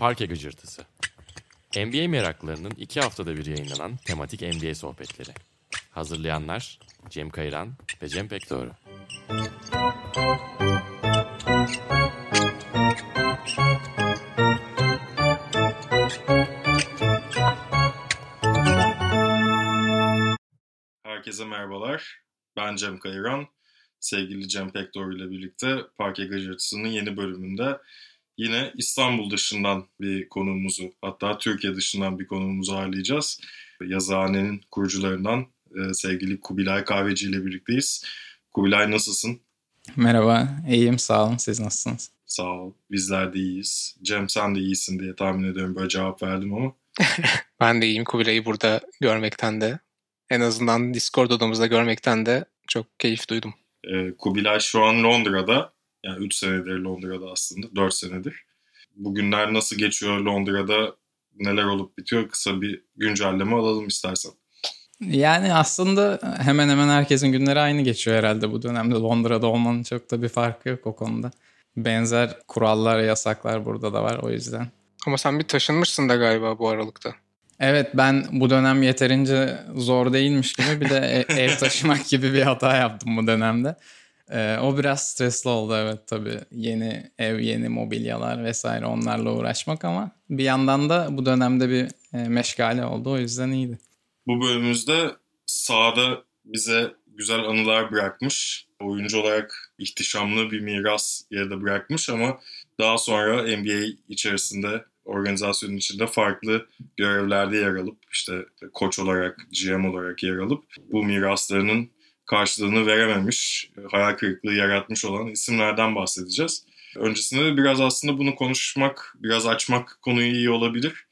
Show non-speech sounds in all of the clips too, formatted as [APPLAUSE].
Parke Gıcırtısı. NBA meraklarının iki haftada bir yayınlanan tematik NBA sohbetleri. Hazırlayanlar Cem Kayran ve Cem Pekdoğru. Herkese merhabalar. Ben Cem Kayran. Sevgili Cem Pekdoğru ile birlikte Parke Gıcırtısı'nın yeni bölümünde yine İstanbul dışından bir konuğumuzu hatta Türkiye dışından bir konuğumuzu ağırlayacağız. Yazıhanenin kurucularından e, sevgili Kubilay Kahveci ile birlikteyiz. Kubilay nasılsın? Merhaba, iyiyim sağ olun. Siz nasılsınız? Sağ ol. Bizler de iyiyiz. Cem sen de iyisin diye tahmin ediyorum böyle cevap verdim ama. [LAUGHS] ben de iyiyim. Kubilay'ı burada görmekten de en azından Discord odamızda görmekten de çok keyif duydum. Ee, Kubilay şu an Londra'da. Yani 3 senedir Londra'da aslında. 4 senedir. Bugünler nasıl geçiyor Londra'da? Neler olup bitiyor? Kısa bir güncelleme alalım istersen. Yani aslında hemen hemen herkesin günleri aynı geçiyor herhalde bu dönemde. Londra'da olmanın çok da bir farkı yok o konuda. Benzer kurallar, yasaklar burada da var o yüzden. Ama sen bir taşınmışsın da galiba bu aralıkta. Evet ben bu dönem yeterince zor değilmiş gibi bir de e, ev taşımak gibi bir hata yaptım bu dönemde. Ee, o biraz stresli oldu evet tabii. Yeni ev, yeni mobilyalar vesaire onlarla uğraşmak ama bir yandan da bu dönemde bir e, meşgale oldu o yüzden iyiydi. Bu bölümümüzde sahada bize güzel anılar bırakmış. Oyuncu olarak ihtişamlı bir miras yerde bırakmış ama daha sonra NBA içerisinde organizasyonun içinde farklı görevlerde yer alıp işte koç olarak, GM olarak yer alıp bu miraslarının karşılığını verememiş, hayal kırıklığı yaratmış olan isimlerden bahsedeceğiz. Öncesinde de biraz aslında bunu konuşmak, biraz açmak konuyu iyi olabilir.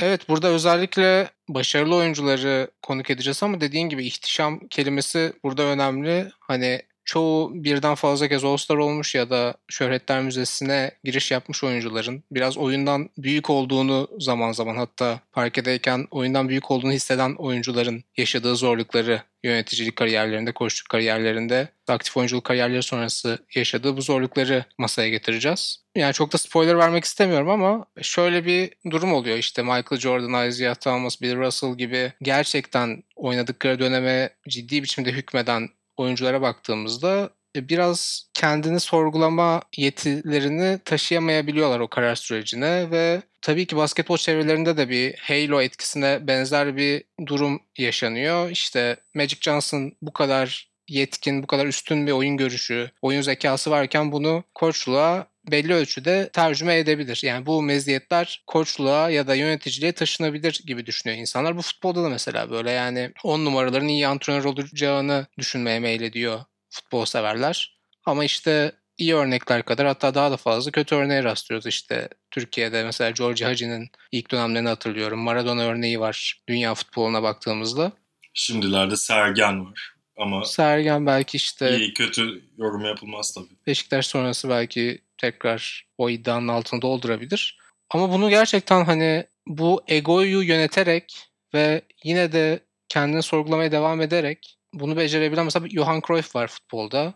Evet burada özellikle başarılı oyuncuları konuk edeceğiz ama dediğin gibi ihtişam kelimesi burada önemli. Hani çoğu birden fazla kez All-Star olmuş ya da Şöhretler Müzesi'ne giriş yapmış oyuncuların biraz oyundan büyük olduğunu zaman zaman hatta parkedeyken oyundan büyük olduğunu hisseden oyuncuların yaşadığı zorlukları yöneticilik kariyerlerinde, koçluk kariyerlerinde, aktif oyunculuk kariyerleri sonrası yaşadığı bu zorlukları masaya getireceğiz. Yani çok da spoiler vermek istemiyorum ama şöyle bir durum oluyor işte Michael Jordan, Isaiah Thomas, Bill Russell gibi gerçekten oynadıkları döneme ciddi biçimde hükmeden oyunculara baktığımızda e, biraz kendini sorgulama yetilerini taşıyamayabiliyorlar o karar sürecine ve tabii ki basketbol çevrelerinde de bir halo etkisine benzer bir durum yaşanıyor. İşte Magic Johnson bu kadar yetkin, bu kadar üstün bir oyun görüşü, oyun zekası varken bunu koçluğa belli ölçüde tercüme edebilir. Yani bu meziyetler koçluğa ya da yöneticiliğe taşınabilir gibi düşünüyor insanlar. Bu futbolda da mesela böyle yani 10 numaraların iyi antrenör olacağını düşünmeye meylediyor futbol severler. Ama işte iyi örnekler kadar hatta daha da fazla kötü örneğe rastlıyoruz işte. Türkiye'de mesela George Hacı'nın ilk dönemlerini hatırlıyorum. Maradona örneği var dünya futboluna baktığımızda. Şimdilerde Sergen var ama Sergen belki işte iyi kötü yorum yapılmaz tabii. Beşiktaş sonrası belki tekrar o iddianın altını doldurabilir. Ama bunu gerçekten hani bu egoyu yöneterek ve yine de kendini sorgulamaya devam ederek bunu becerebilen mesela Johan Cruyff var futbolda.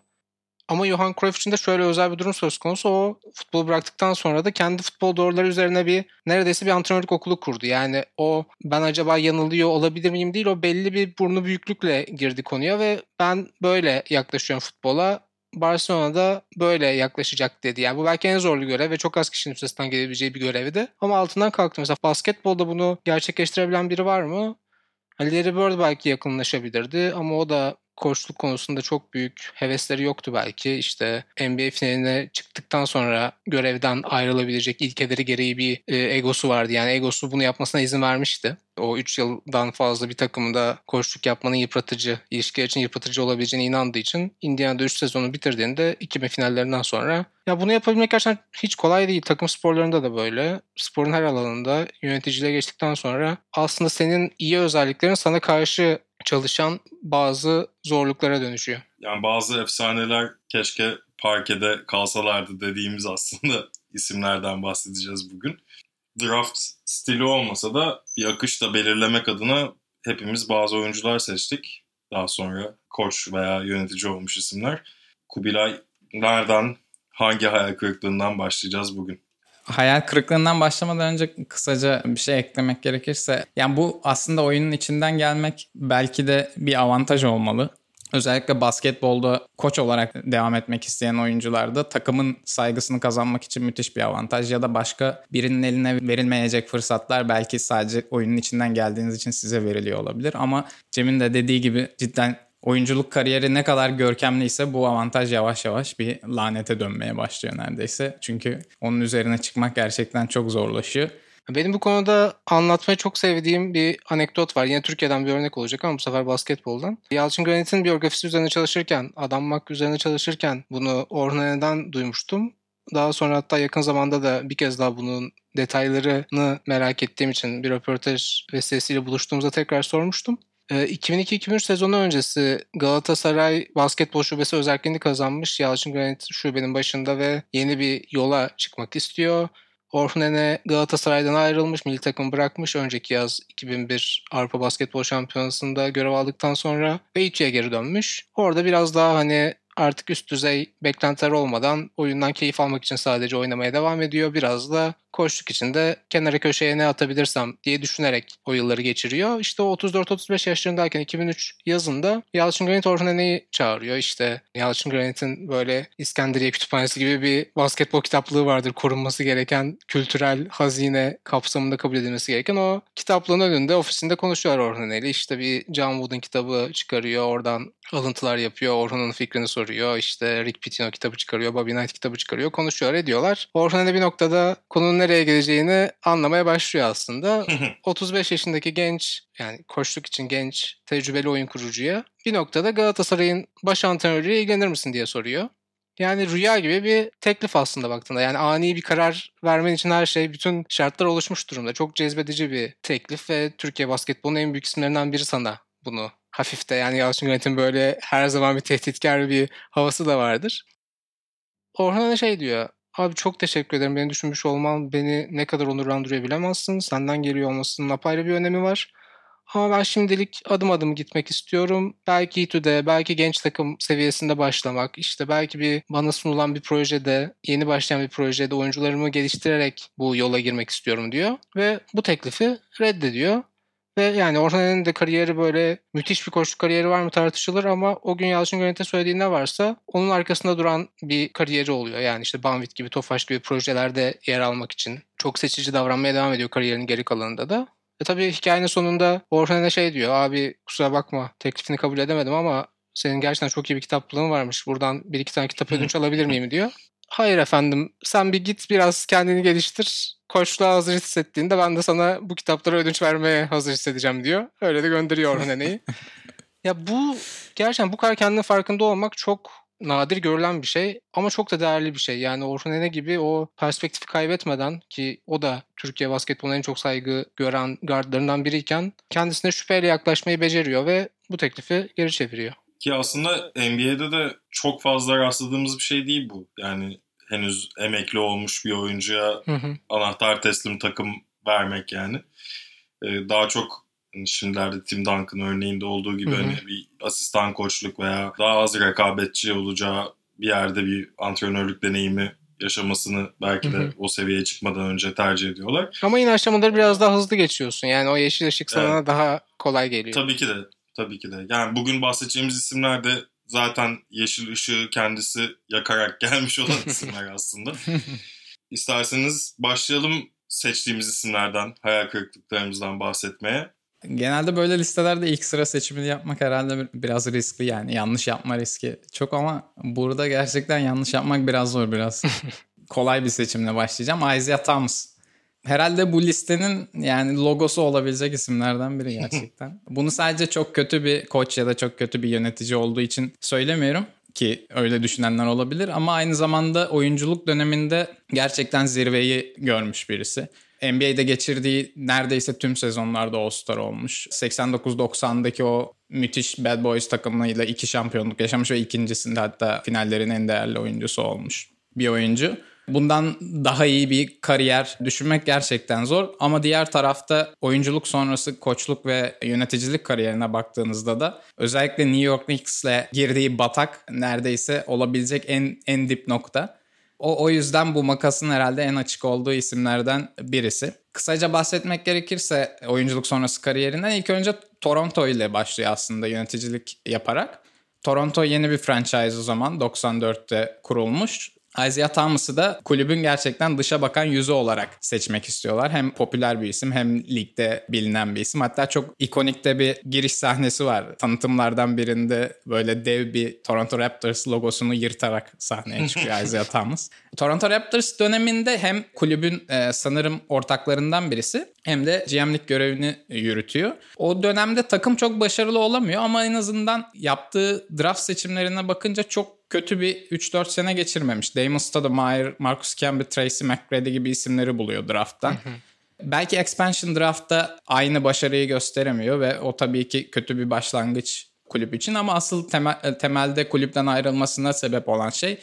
Ama Johan Cruyff için de şöyle özel bir durum söz konusu. O futbolu bıraktıktan sonra da kendi futbol doğruları üzerine bir neredeyse bir antrenörlük okulu kurdu. Yani o ben acaba yanılıyor olabilir miyim değil. O belli bir burnu büyüklükle girdi konuya ve ben böyle yaklaşıyorum futbola. Barcelona'da böyle yaklaşacak dedi. Yani bu belki en zorlu görev ve çok az kişinin üstesinden gelebileceği bir görevdi. Ama altından kalktı. Mesela basketbolda bunu gerçekleştirebilen biri var mı? Larry Bird belki yakınlaşabilirdi ama o da koçluk konusunda çok büyük hevesleri yoktu belki. İşte NBA finaline çıktıktan sonra görevden ayrılabilecek ilkeleri gereği bir e, egosu vardı. Yani egosu bunu yapmasına izin vermişti. O 3 yıldan fazla bir takımda koçluk yapmanın yıpratıcı, ilişkiler için yıpratıcı olabileceğine inandığı için Indiana'da 3 sezonu bitirdiğinde 2000 finallerinden sonra ya bunu yapabilmek gerçekten hiç kolay değil. Takım sporlarında da böyle. Sporun her alanında yöneticiliğe geçtikten sonra aslında senin iyi özelliklerin sana karşı çalışan bazı zorluklara dönüşüyor. Yani bazı efsaneler keşke parkede kalsalardı dediğimiz aslında [LAUGHS] isimlerden bahsedeceğiz bugün. Draft stili olmasa da bir akış da belirlemek adına hepimiz bazı oyuncular seçtik. Daha sonra koç veya yönetici olmuş isimler. Kubilay nereden, hangi hayal kırıklığından başlayacağız bugün? Hayal kırıklığından başlamadan önce kısaca bir şey eklemek gerekirse yani bu aslında oyunun içinden gelmek belki de bir avantaj olmalı. Özellikle basketbolda koç olarak devam etmek isteyen oyuncularda takımın saygısını kazanmak için müthiş bir avantaj ya da başka birinin eline verilmeyecek fırsatlar belki sadece oyunun içinden geldiğiniz için size veriliyor olabilir ama Cem'in de dediği gibi cidden oyunculuk kariyeri ne kadar görkemliyse bu avantaj yavaş yavaş bir lanete dönmeye başlıyor neredeyse. Çünkü onun üzerine çıkmak gerçekten çok zorlaşıyor. Benim bu konuda anlatmayı çok sevdiğim bir anekdot var. Yine Türkiye'den bir örnek olacak ama bu sefer basketboldan. Yalçın Granit'in biyografisi üzerine çalışırken, adanmak üzerine çalışırken bunu Orhan'dan duymuştum. Daha sonra hatta yakın zamanda da bir kez daha bunun detaylarını merak ettiğim için bir röportaj vesilesiyle buluştuğumuzda tekrar sormuştum. 2002-2003 ee, sezonu öncesi Galatasaray basketbol şubesi özelliğini kazanmış. Yalçın Granit şubenin başında ve yeni bir yola çıkmak istiyor. Orhun Galatasaray'dan ayrılmış, milli takım bırakmış. Önceki yaz 2001 Avrupa Basketbol Şampiyonası'nda görev aldıktan sonra ve geri dönmüş. Orada biraz daha hani artık üst düzey beklentiler olmadan oyundan keyif almak için sadece oynamaya devam ediyor. Biraz da koştuk içinde kenara köşeye ne atabilirsem diye düşünerek o yılları geçiriyor. İşte o 34-35 yaşlarındayken 2003 yazında Yalçın Granit Orhanene'yi çağırıyor. İşte Yalçın Granit'in böyle İskenderiye Kütüphanesi gibi bir basketbol kitaplığı vardır. Korunması gereken kültürel hazine kapsamında kabul edilmesi gereken o kitaplığın önünde ofisinde konuşuyorlar Orhanene ile. İşte bir John Wooden kitabı çıkarıyor. Oradan alıntılar yapıyor. Orhan'ın fikrini soruyor. İşte Rick Pitino kitabı çıkarıyor. Bobby Knight kitabı çıkarıyor. Konuşuyor ediyorlar. Orhanene bir noktada konunun nereye geleceğini anlamaya başlıyor aslında. 35 yaşındaki genç yani koçluk için genç tecrübeli oyun kurucuya bir noktada Galatasaray'ın baş antrenörüyle ilgilenir misin diye soruyor. Yani rüya gibi bir teklif aslında baktığında. Yani ani bir karar vermen için her şey, bütün şartlar oluşmuş durumda. Çok cezbedici bir teklif ve Türkiye basketbolunun en büyük isimlerinden biri sana bunu hafif de yani Yalçın Yönetim böyle her zaman bir tehditkar bir havası da vardır. Orhan şey diyor. Abi çok teşekkür ederim. Beni düşünmüş olman beni ne kadar onurlandırıyor bilemezsin. Senden geliyor olmasının apayrı bir önemi var. Ama ben şimdilik adım adım gitmek istiyorum. Belki İTÜ'de, belki genç takım seviyesinde başlamak, işte belki bir bana sunulan bir projede, yeni başlayan bir projede oyuncularımı geliştirerek bu yola girmek istiyorum diyor. Ve bu teklifi reddediyor. Ve yani Orhan'ın de kariyeri böyle müthiş bir koçluk kariyeri var mı tartışılır ama o gün Yalçın Gönet'e söylediği ne varsa onun arkasında duran bir kariyeri oluyor. Yani işte Banvit gibi, Tofaş gibi projelerde yer almak için çok seçici davranmaya devam ediyor kariyerinin geri kalanında da. Ve tabii hikayenin sonunda Orhan'a şey diyor. Abi kusura bakma teklifini kabul edemedim ama senin gerçekten çok iyi bir kitaplığın varmış. Buradan bir iki tane kitap ödünç alabilir miyim diyor. Hayır efendim sen bir git biraz kendini geliştir. Koçluğa hazır hissettiğinde ben de sana bu kitaplara ödünç vermeye hazır hissedeceğim diyor. Öyle de gönderiyor Orhan Ene'yi. [LAUGHS] ya bu gerçekten bu kadar kendinin farkında olmak çok nadir görülen bir şey ama çok da değerli bir şey. Yani Orhun Ene gibi o perspektifi kaybetmeden ki o da Türkiye basketboluna en çok saygı gören gardlarından biriyken kendisine şüpheyle yaklaşmayı beceriyor ve bu teklifi geri çeviriyor. Ki aslında NBA'de de çok fazla rastladığımız bir şey değil bu. Yani henüz emekli olmuş bir oyuncuya hı hı. anahtar teslim takım vermek yani. Ee, daha çok hani şimdilerde Tim Duncan örneğinde olduğu gibi hı hı. hani bir asistan koçluk veya daha az rekabetçi olacağı bir yerde bir antrenörlük deneyimi yaşamasını belki de hı hı. o seviyeye çıkmadan önce tercih ediyorlar. Ama yine aşamaları biraz daha hızlı geçiyorsun. Yani o yeşil ışık sana evet. daha kolay geliyor. Tabii ki de. Tabii ki de. Yani bugün bahsedeceğimiz isimler de zaten yeşil ışığı kendisi yakarak [LAUGHS] gelmiş olan isimler aslında. [LAUGHS] İsterseniz başlayalım seçtiğimiz isimlerden, hayal kırıklıklarımızdan bahsetmeye. Genelde böyle listelerde ilk sıra seçimini yapmak herhalde biraz riskli yani yanlış yapma riski çok ama burada gerçekten yanlış yapmak biraz zor biraz. [LAUGHS] Kolay bir seçimle başlayacağım. Isaiah Thomas herhalde bu listenin yani logosu olabilecek isimlerden biri gerçekten. [LAUGHS] Bunu sadece çok kötü bir koç ya da çok kötü bir yönetici olduğu için söylemiyorum ki öyle düşünenler olabilir ama aynı zamanda oyunculuk döneminde gerçekten zirveyi görmüş birisi. NBA'de geçirdiği neredeyse tüm sezonlarda All-Star olmuş. 89-90'daki o müthiş Bad Boys takımıyla iki şampiyonluk yaşamış ve ikincisinde hatta finallerin en değerli oyuncusu olmuş bir oyuncu. Bundan daha iyi bir kariyer düşünmek gerçekten zor ama diğer tarafta oyunculuk sonrası koçluk ve yöneticilik kariyerine baktığınızda da özellikle New York Knicks'le girdiği batak neredeyse olabilecek en en dip nokta. O, o yüzden bu makasın herhalde en açık olduğu isimlerden birisi. Kısaca bahsetmek gerekirse oyunculuk sonrası kariyerinden ilk önce Toronto ile başlıyor aslında yöneticilik yaparak. Toronto yeni bir franchise o zaman 94'te kurulmuş. Isaiah Thomas'ı da kulübün gerçekten dışa bakan yüzü olarak seçmek istiyorlar. Hem popüler bir isim hem ligde bilinen bir isim. Hatta çok ikonik de bir giriş sahnesi var. Tanıtımlardan birinde böyle dev bir Toronto Raptors logosunu yırtarak sahneye çıkıyor [LAUGHS] Isaiah Thomas. Toronto Raptors döneminde hem kulübün e, sanırım ortaklarından birisi hem de GM'lik görevini yürütüyor. O dönemde takım çok başarılı olamıyor ama en azından yaptığı draft seçimlerine bakınca çok kötü bir 3-4 sene geçirmemiş. Damon Stoudemire, Marcus Camby, Tracy McGrady gibi isimleri buluyor drafttan. Belki expansion draftta aynı başarıyı gösteremiyor ve o tabii ki kötü bir başlangıç kulüp için ama asıl temel, temelde kulüpten ayrılmasına sebep olan şey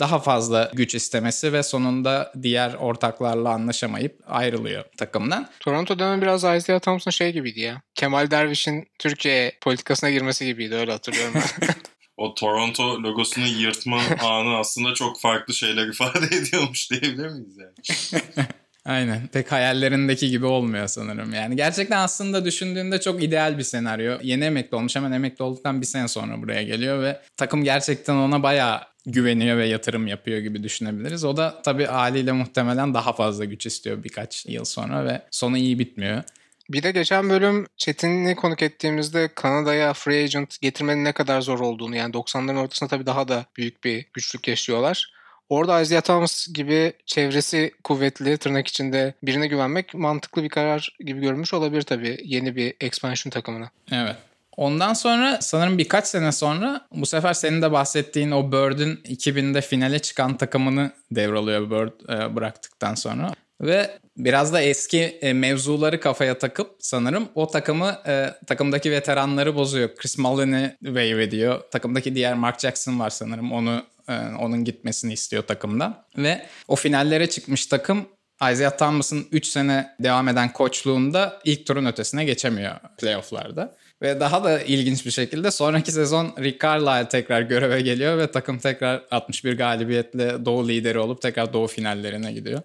daha fazla güç istemesi ve sonunda diğer ortaklarla anlaşamayıp ayrılıyor takımdan. Toronto dönemi biraz Isaiah Thompson şey gibiydi ya. Kemal Derviş'in Türkiye politikasına girmesi gibiydi öyle hatırlıyorum ben. [LAUGHS] o Toronto logosunu yırtma [LAUGHS] anı aslında çok farklı şeyler ifade ediyormuş diyebilir miyiz yani? [LAUGHS] Aynen. Pek hayallerindeki gibi olmuyor sanırım. Yani gerçekten aslında düşündüğünde çok ideal bir senaryo. Yeni emekli olmuş hemen emekli olduktan bir sene sonra buraya geliyor ve takım gerçekten ona bayağı güveniyor ve yatırım yapıyor gibi düşünebiliriz. O da tabii haliyle muhtemelen daha fazla güç istiyor birkaç yıl sonra ve sonu iyi bitmiyor. Bir de geçen bölüm Çetin'i konuk ettiğimizde Kanada'ya free agent getirmenin ne kadar zor olduğunu yani 90'ların ortasında tabii daha da büyük bir güçlük yaşıyorlar. Orada Isaiah Thomas gibi çevresi kuvvetli tırnak içinde birine güvenmek mantıklı bir karar gibi görünmüş olabilir tabii yeni bir expansion takımına. Evet. Ondan sonra sanırım birkaç sene sonra bu sefer senin de bahsettiğin o Bird'ün 2000'de finale çıkan takımını devralıyor Bird e, bıraktıktan sonra. Ve biraz da eski e, mevzuları kafaya takıp sanırım o takımı e, takımdaki veteranları bozuyor. Chris Mullin'i waive ediyor. Takımdaki diğer Mark Jackson var sanırım. Onu e, onun gitmesini istiyor takımdan. Ve o finallere çıkmış takım Isaiah Thomas'ın 3 sene devam eden koçluğunda ilk turun ötesine geçemiyor playofflarda. Ve daha da ilginç bir şekilde sonraki sezon Rick Carlisle tekrar göreve geliyor ve takım tekrar 61 galibiyetle Doğu lideri olup tekrar Doğu finallerine gidiyor.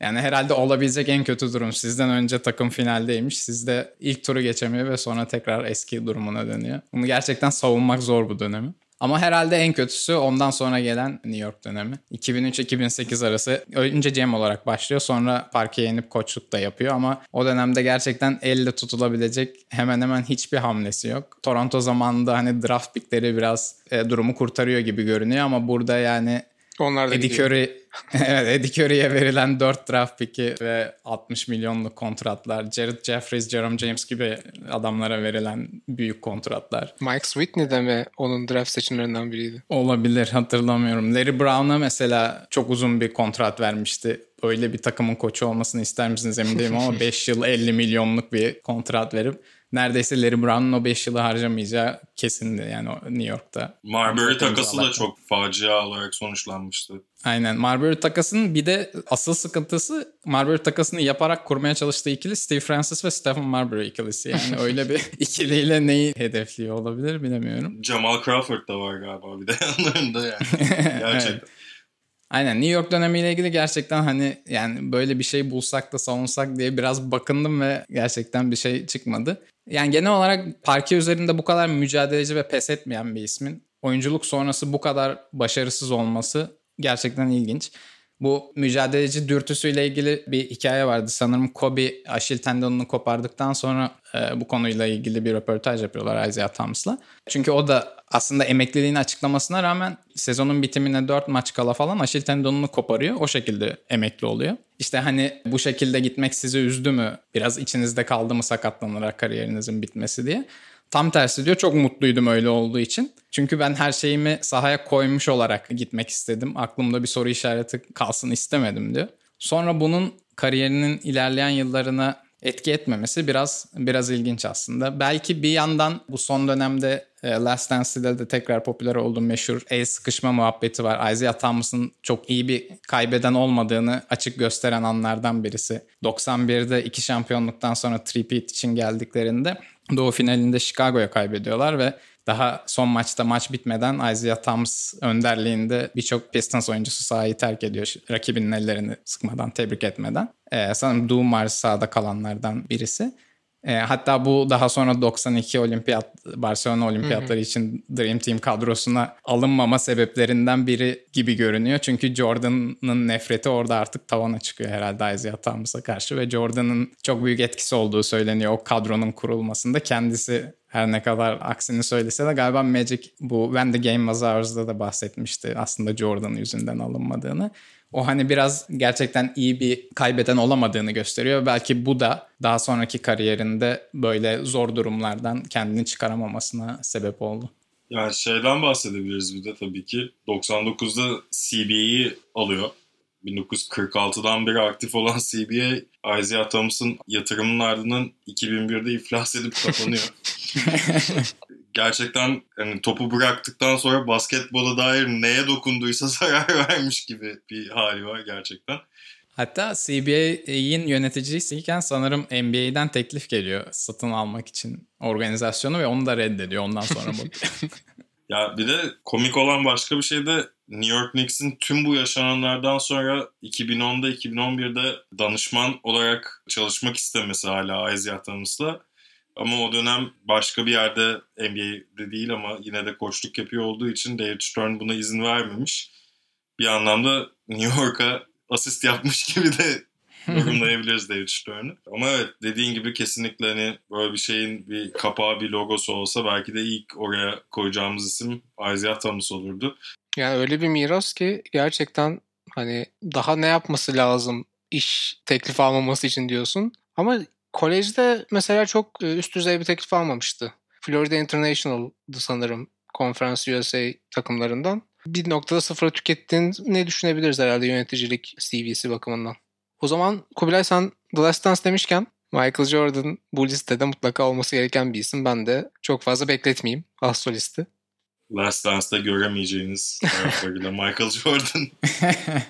Yani herhalde olabilecek en kötü durum. Sizden önce takım finaldeymiş. Sizde ilk turu geçemiyor ve sonra tekrar eski durumuna dönüyor. Bunu gerçekten savunmak zor bu dönemi. Ama herhalde en kötüsü ondan sonra gelen New York dönemi. 2003-2008 arası önce GM olarak başlıyor sonra parkeye inip koçluk da yapıyor ama o dönemde gerçekten elle tutulabilecek hemen hemen hiçbir hamlesi yok. Toronto zamanında hani draft pickleri biraz e, durumu kurtarıyor gibi görünüyor ama burada yani onlar da Eddie. Curry, [LAUGHS] evet Eddie Curry'e verilen 4 draft pick'i ve 60 milyonluk kontratlar. Jared Jeffries, Jerome James gibi adamlara verilen büyük kontratlar. Mike Whitney de mi onun draft seçimlerinden biriydi? Olabilir hatırlamıyorum. Larry Brown'a mesela çok uzun bir kontrat vermişti. Öyle bir takımın koçu olmasını ister misiniz emin değilim ama [LAUGHS] 5 yıl 50 milyonluk bir kontrat verip neredeyse Larry Brown'un o 5 yılı harcamayacağı kesindi yani New York'ta. Marbury takası da çok facia olarak sonuçlanmıştı. Aynen. Marbury takasının bir de asıl sıkıntısı Marbury takasını yaparak kurmaya çalıştığı ikili Steve Francis ve Stephen Marbury ikilisi. Yani [LAUGHS] öyle bir [LAUGHS] ikiliyle neyi hedefliyor olabilir bilemiyorum. Jamal Crawford da var galiba bir de [LAUGHS] yanlarında yani. Gerçekten. Evet. Aynen New York dönemiyle ilgili gerçekten hani yani böyle bir şey bulsak da savunsak diye biraz bakındım ve gerçekten bir şey çıkmadı. Yani genel olarak parke üzerinde bu kadar mücadeleci ve pes etmeyen bir ismin oyunculuk sonrası bu kadar başarısız olması gerçekten ilginç. Bu mücadeleci dürtüsüyle ilgili bir hikaye vardı. Sanırım Kobe Aşil tendonunu kopardıktan sonra e, bu konuyla ilgili bir röportaj yapıyorlar Isaiah Thomas'la. Çünkü o da aslında emekliliğini açıklamasına rağmen sezonun bitimine 4 maç kala falan Aşil tendonunu koparıyor. O şekilde emekli oluyor. İşte hani bu şekilde gitmek sizi üzdü mü? Biraz içinizde kaldı mı sakatlanarak kariyerinizin bitmesi diye. Tam tersi diyor çok mutluydum öyle olduğu için. Çünkü ben her şeyimi sahaya koymuş olarak gitmek istedim. Aklımda bir soru işareti kalsın istemedim diyor. Sonra bunun kariyerinin ilerleyen yıllarına etki etmemesi biraz biraz ilginç aslında. Belki bir yandan bu son dönemde e, Last Dance'de de tekrar popüler olduğu meşhur el sıkışma muhabbeti var. Isaiah Thomas'ın çok iyi bir kaybeden olmadığını açık gösteren anlardan birisi. 91'de iki şampiyonluktan sonra 3 için geldiklerinde Doğu finalinde Chicago'ya kaybediyorlar ve Daha son maçta maç bitmeden Isaiah Thomas önderliğinde birçok Pistons oyuncusu sahayı terk ediyor. Rakibinin ellerini sıkmadan, tebrik etmeden. Ee, sanırım Doom var sahada kalanlardan birisi. E, hatta bu daha sonra 92 olimpiyat Barcelona olimpiyatları hı hı. için Dream Team kadrosuna alınmama sebeplerinden biri gibi görünüyor. Çünkü Jordan'ın nefreti orada artık tavana çıkıyor herhalde Isaiah Thomas'a karşı ve Jordan'ın çok büyük etkisi olduğu söyleniyor o kadronun kurulmasında. Kendisi her ne kadar aksini söylese de galiba Magic bu When the Game Was Ours'da da bahsetmişti aslında Jordan yüzünden alınmadığını. O hani biraz gerçekten iyi bir kaybeden olamadığını gösteriyor. Belki bu da daha sonraki kariyerinde böyle zor durumlardan kendini çıkaramamasına sebep oldu. Yani şeyden bahsedebiliriz bir de tabii ki. 99'da CBA'yi alıyor. 1946'dan beri aktif olan CBA Isaiah Thomas'ın yatırımının ardından 2001'de iflas edip kapanıyor. [LAUGHS] gerçekten yani topu bıraktıktan sonra basketbola dair neye dokunduysa [LAUGHS] zarar vermiş gibi bir hali var gerçekten. Hatta CBA'in yöneticisiyken sanırım NBA'den teklif geliyor satın almak için organizasyonu ve onu da reddediyor ondan sonra bu. [LAUGHS] ya bir de komik olan başka bir şey de New York Knicks'in tüm bu yaşananlardan sonra 2010'da 2011'de danışman olarak çalışmak istemesi hala Isaiah Thomas'la ama o dönem başka bir yerde NBA'de değil ama yine de koçluk yapıyor olduğu için David Stern buna izin vermemiş. Bir anlamda New York'a asist yapmış gibi de [LAUGHS] yorumlayabiliriz David Stern'ı. Ama evet dediğin gibi kesinlikle hani böyle bir şeyin bir kapağı bir logosu olsa belki de ilk oraya koyacağımız isim Isaiah Thomas olurdu. Yani öyle bir miras ki gerçekten hani daha ne yapması lazım iş teklif almaması için diyorsun. Ama Kolejde mesela çok e, üst düzey bir teklif almamıştı. Florida International'dı sanırım Conference USA takımlarından. Bir noktada sıfıra tükettiğini ne düşünebiliriz herhalde yöneticilik CV'si bakımından. O zaman Kubilay sen The Last Dance demişken Michael Jordan bu listede mutlaka olması gereken bir isim. Ben de çok fazla bekletmeyeyim az solisti. Last Dance'da göremeyeceğiniz Michael Jordan. [LAUGHS]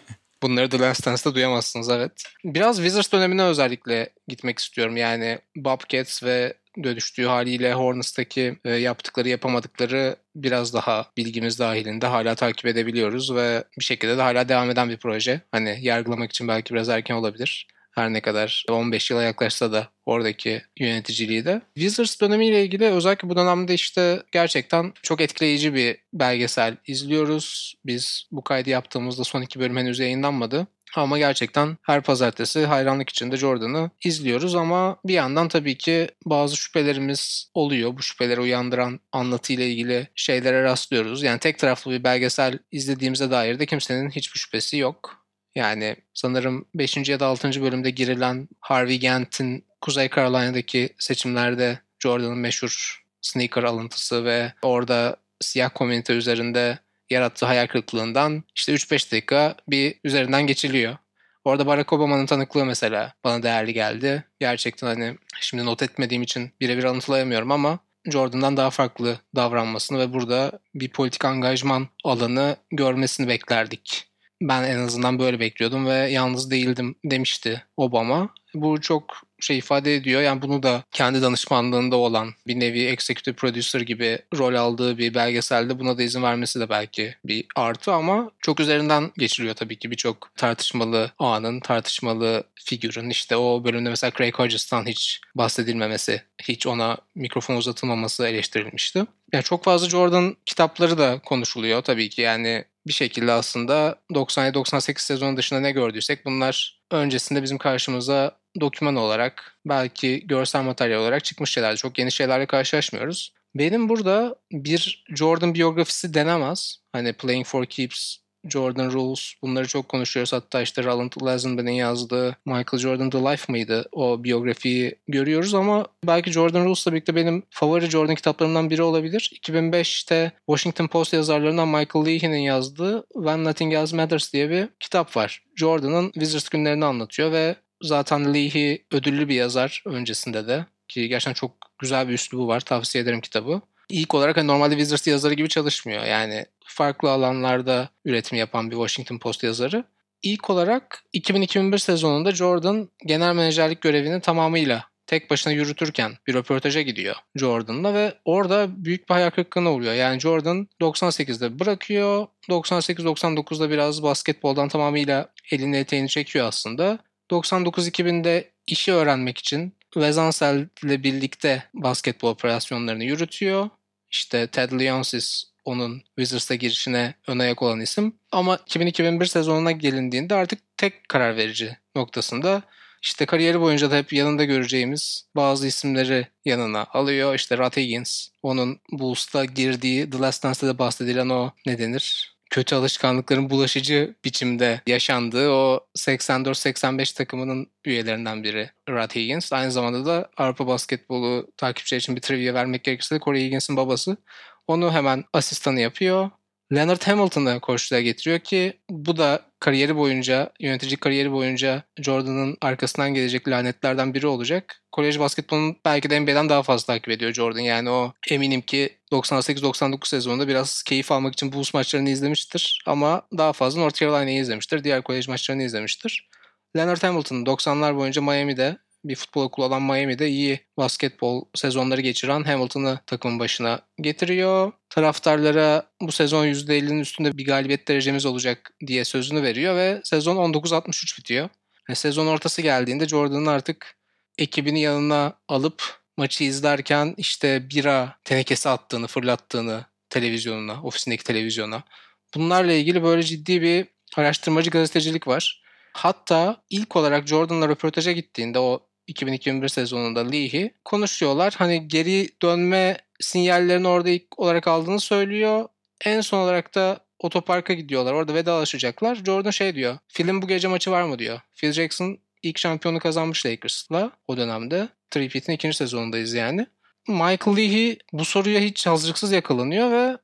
Bunları The Last Dance'da duyamazsınız evet. Biraz Wizards dönemine özellikle gitmek istiyorum. Yani Bobcats ve dönüştüğü haliyle Hornets'taki e, yaptıkları yapamadıkları biraz daha bilgimiz dahilinde hala takip edebiliyoruz ve bir şekilde de hala devam eden bir proje. Hani yargılamak için belki biraz erken olabilir. Her ne kadar 15 yıla yaklaşsa da oradaki yöneticiliği de. Wizards dönemiyle ilgili özellikle bu dönemde işte gerçekten çok etkileyici bir belgesel izliyoruz. Biz bu kaydı yaptığımızda son iki bölüm henüz yayınlanmadı. Ama gerçekten her pazartesi hayranlık içinde Jordan'ı izliyoruz ama bir yandan tabii ki bazı şüphelerimiz oluyor. Bu şüpheleri uyandıran anlatıyla ilgili şeylere rastlıyoruz. Yani tek taraflı bir belgesel izlediğimize dair de kimsenin hiçbir şüphesi yok. Yani sanırım 5. ya da 6. bölümde girilen Harvey Gant'in Kuzey Carolina'daki seçimlerde Jordan'ın meşhur sneaker alıntısı ve orada siyah komünite üzerinde yarattığı hayal kırıklığından işte 3-5 dakika bir üzerinden geçiliyor. Orada Barack Obama'nın tanıklığı mesela bana değerli geldi. Gerçekten hani şimdi not etmediğim için birebir anlatılayamıyorum ama Jordan'dan daha farklı davranmasını ve burada bir politik angajman alanı görmesini beklerdik. Ben en azından böyle bekliyordum ve yalnız değildim demişti Obama. Bu çok şey ifade ediyor. Yani bunu da kendi danışmanlığında olan bir nevi executive producer gibi rol aldığı bir belgeselde buna da izin vermesi de belki bir artı ama çok üzerinden geçiliyor tabii ki birçok tartışmalı anın, tartışmalı figürün. işte o bölümde mesela Craig Hodges'tan hiç bahsedilmemesi, hiç ona mikrofon uzatılmaması eleştirilmişti. Yani çok fazla Jordan kitapları da konuşuluyor tabii ki. Yani bir şekilde aslında 97-98 sezonu dışında ne gördüysek bunlar öncesinde bizim karşımıza doküman olarak belki görsel materyal olarak çıkmış şeylerdi. Çok yeni şeylerle karşılaşmıyoruz. Benim burada bir Jordan biyografisi denemez. Hani Playing for Keeps Jordan Rules bunları çok konuşuyoruz. Hatta işte Roland Lazenby'nin yazdığı Michael Jordan The Life mıydı? O biyografiyi görüyoruz ama belki Jordan Rules'la birlikte benim favori Jordan kitaplarımdan biri olabilir. 2005'te Washington Post yazarlarından Michael Leahy'nin yazdığı When Nothing Else Matters diye bir kitap var. Jordan'ın Wizards günlerini anlatıyor ve zaten Leahy ödüllü bir yazar öncesinde de ki gerçekten çok güzel bir üslubu var. Tavsiye ederim kitabı ilk olarak hani normalde Wizards yazarı gibi çalışmıyor. Yani farklı alanlarda üretim yapan bir Washington Post yazarı. İlk olarak 2000-2001 sezonunda Jordan genel menajerlik görevini tamamıyla tek başına yürütürken bir röportaja gidiyor Jordan'la ve orada büyük bir hayal kırıklığına oluyor. Yani Jordan 98'de bırakıyor. 98-99'da biraz basketboldan tamamıyla elini eteğini çekiyor aslında. 99-2000'de işi öğrenmek için Wes Ansel ile birlikte basketbol operasyonlarını yürütüyor. İşte Ted Leonsis onun Wizards'a girişine ön ayak olan isim. Ama 2000-2001 sezonuna gelindiğinde artık tek karar verici noktasında işte kariyeri boyunca da hep yanında göreceğimiz bazı isimleri yanına alıyor. İşte Rod Higgins, onun Bulls'ta girdiği The Last Dance'de de bahsedilen o ne denir? Kötü alışkanlıkların bulaşıcı biçimde yaşandığı o 84-85 takımının üyelerinden biri Rod Higgins. Aynı zamanda da Avrupa basketbolu takipçiler için bir trivia vermek gerekirse de Corey Higgins'in babası. Onu hemen asistanı yapıyor. Leonard Hamilton'ı koçluğa getiriyor ki bu da kariyeri boyunca, yönetici kariyeri boyunca Jordan'ın arkasından gelecek lanetlerden biri olacak. Kolej basketbolunu belki de NBA'den daha fazla takip ediyor Jordan. Yani o eminim ki 98-99 sezonunda biraz keyif almak için Bulls maçlarını izlemiştir. Ama daha fazla North Carolina'yı izlemiştir. Diğer kolej maçlarını izlemiştir. Leonard Hamilton 90'lar boyunca Miami'de bir futbol okulu olan Miami'de iyi basketbol sezonları geçiren Hamilton'ı takımın başına getiriyor. Taraftarlara bu sezon %50'nin üstünde bir galibiyet derecemiz olacak diye sözünü veriyor ve sezon 19-63 bitiyor. Yani sezon ortası geldiğinde Jordan'ın artık ekibini yanına alıp maçı izlerken işte bira tenekesi attığını, fırlattığını televizyonuna, ofisindeki televizyona. Bunlarla ilgili böyle ciddi bir araştırmacı gazetecilik var. Hatta ilk olarak Jordan'la röportaja gittiğinde o 2021 sezonunda Leahy konuşuyorlar. Hani geri dönme sinyallerini orada ilk olarak aldığını söylüyor. En son olarak da otoparka gidiyorlar. Orada vedalaşacaklar. Jordan şey diyor. Film bu gece maçı var mı diyor. Phil Jackson ilk şampiyonu kazanmış Lakers'la o dönemde. Tripit'in ikinci sezonundayız yani. Michael Leahy bu soruya hiç hazırlıksız yakalanıyor ve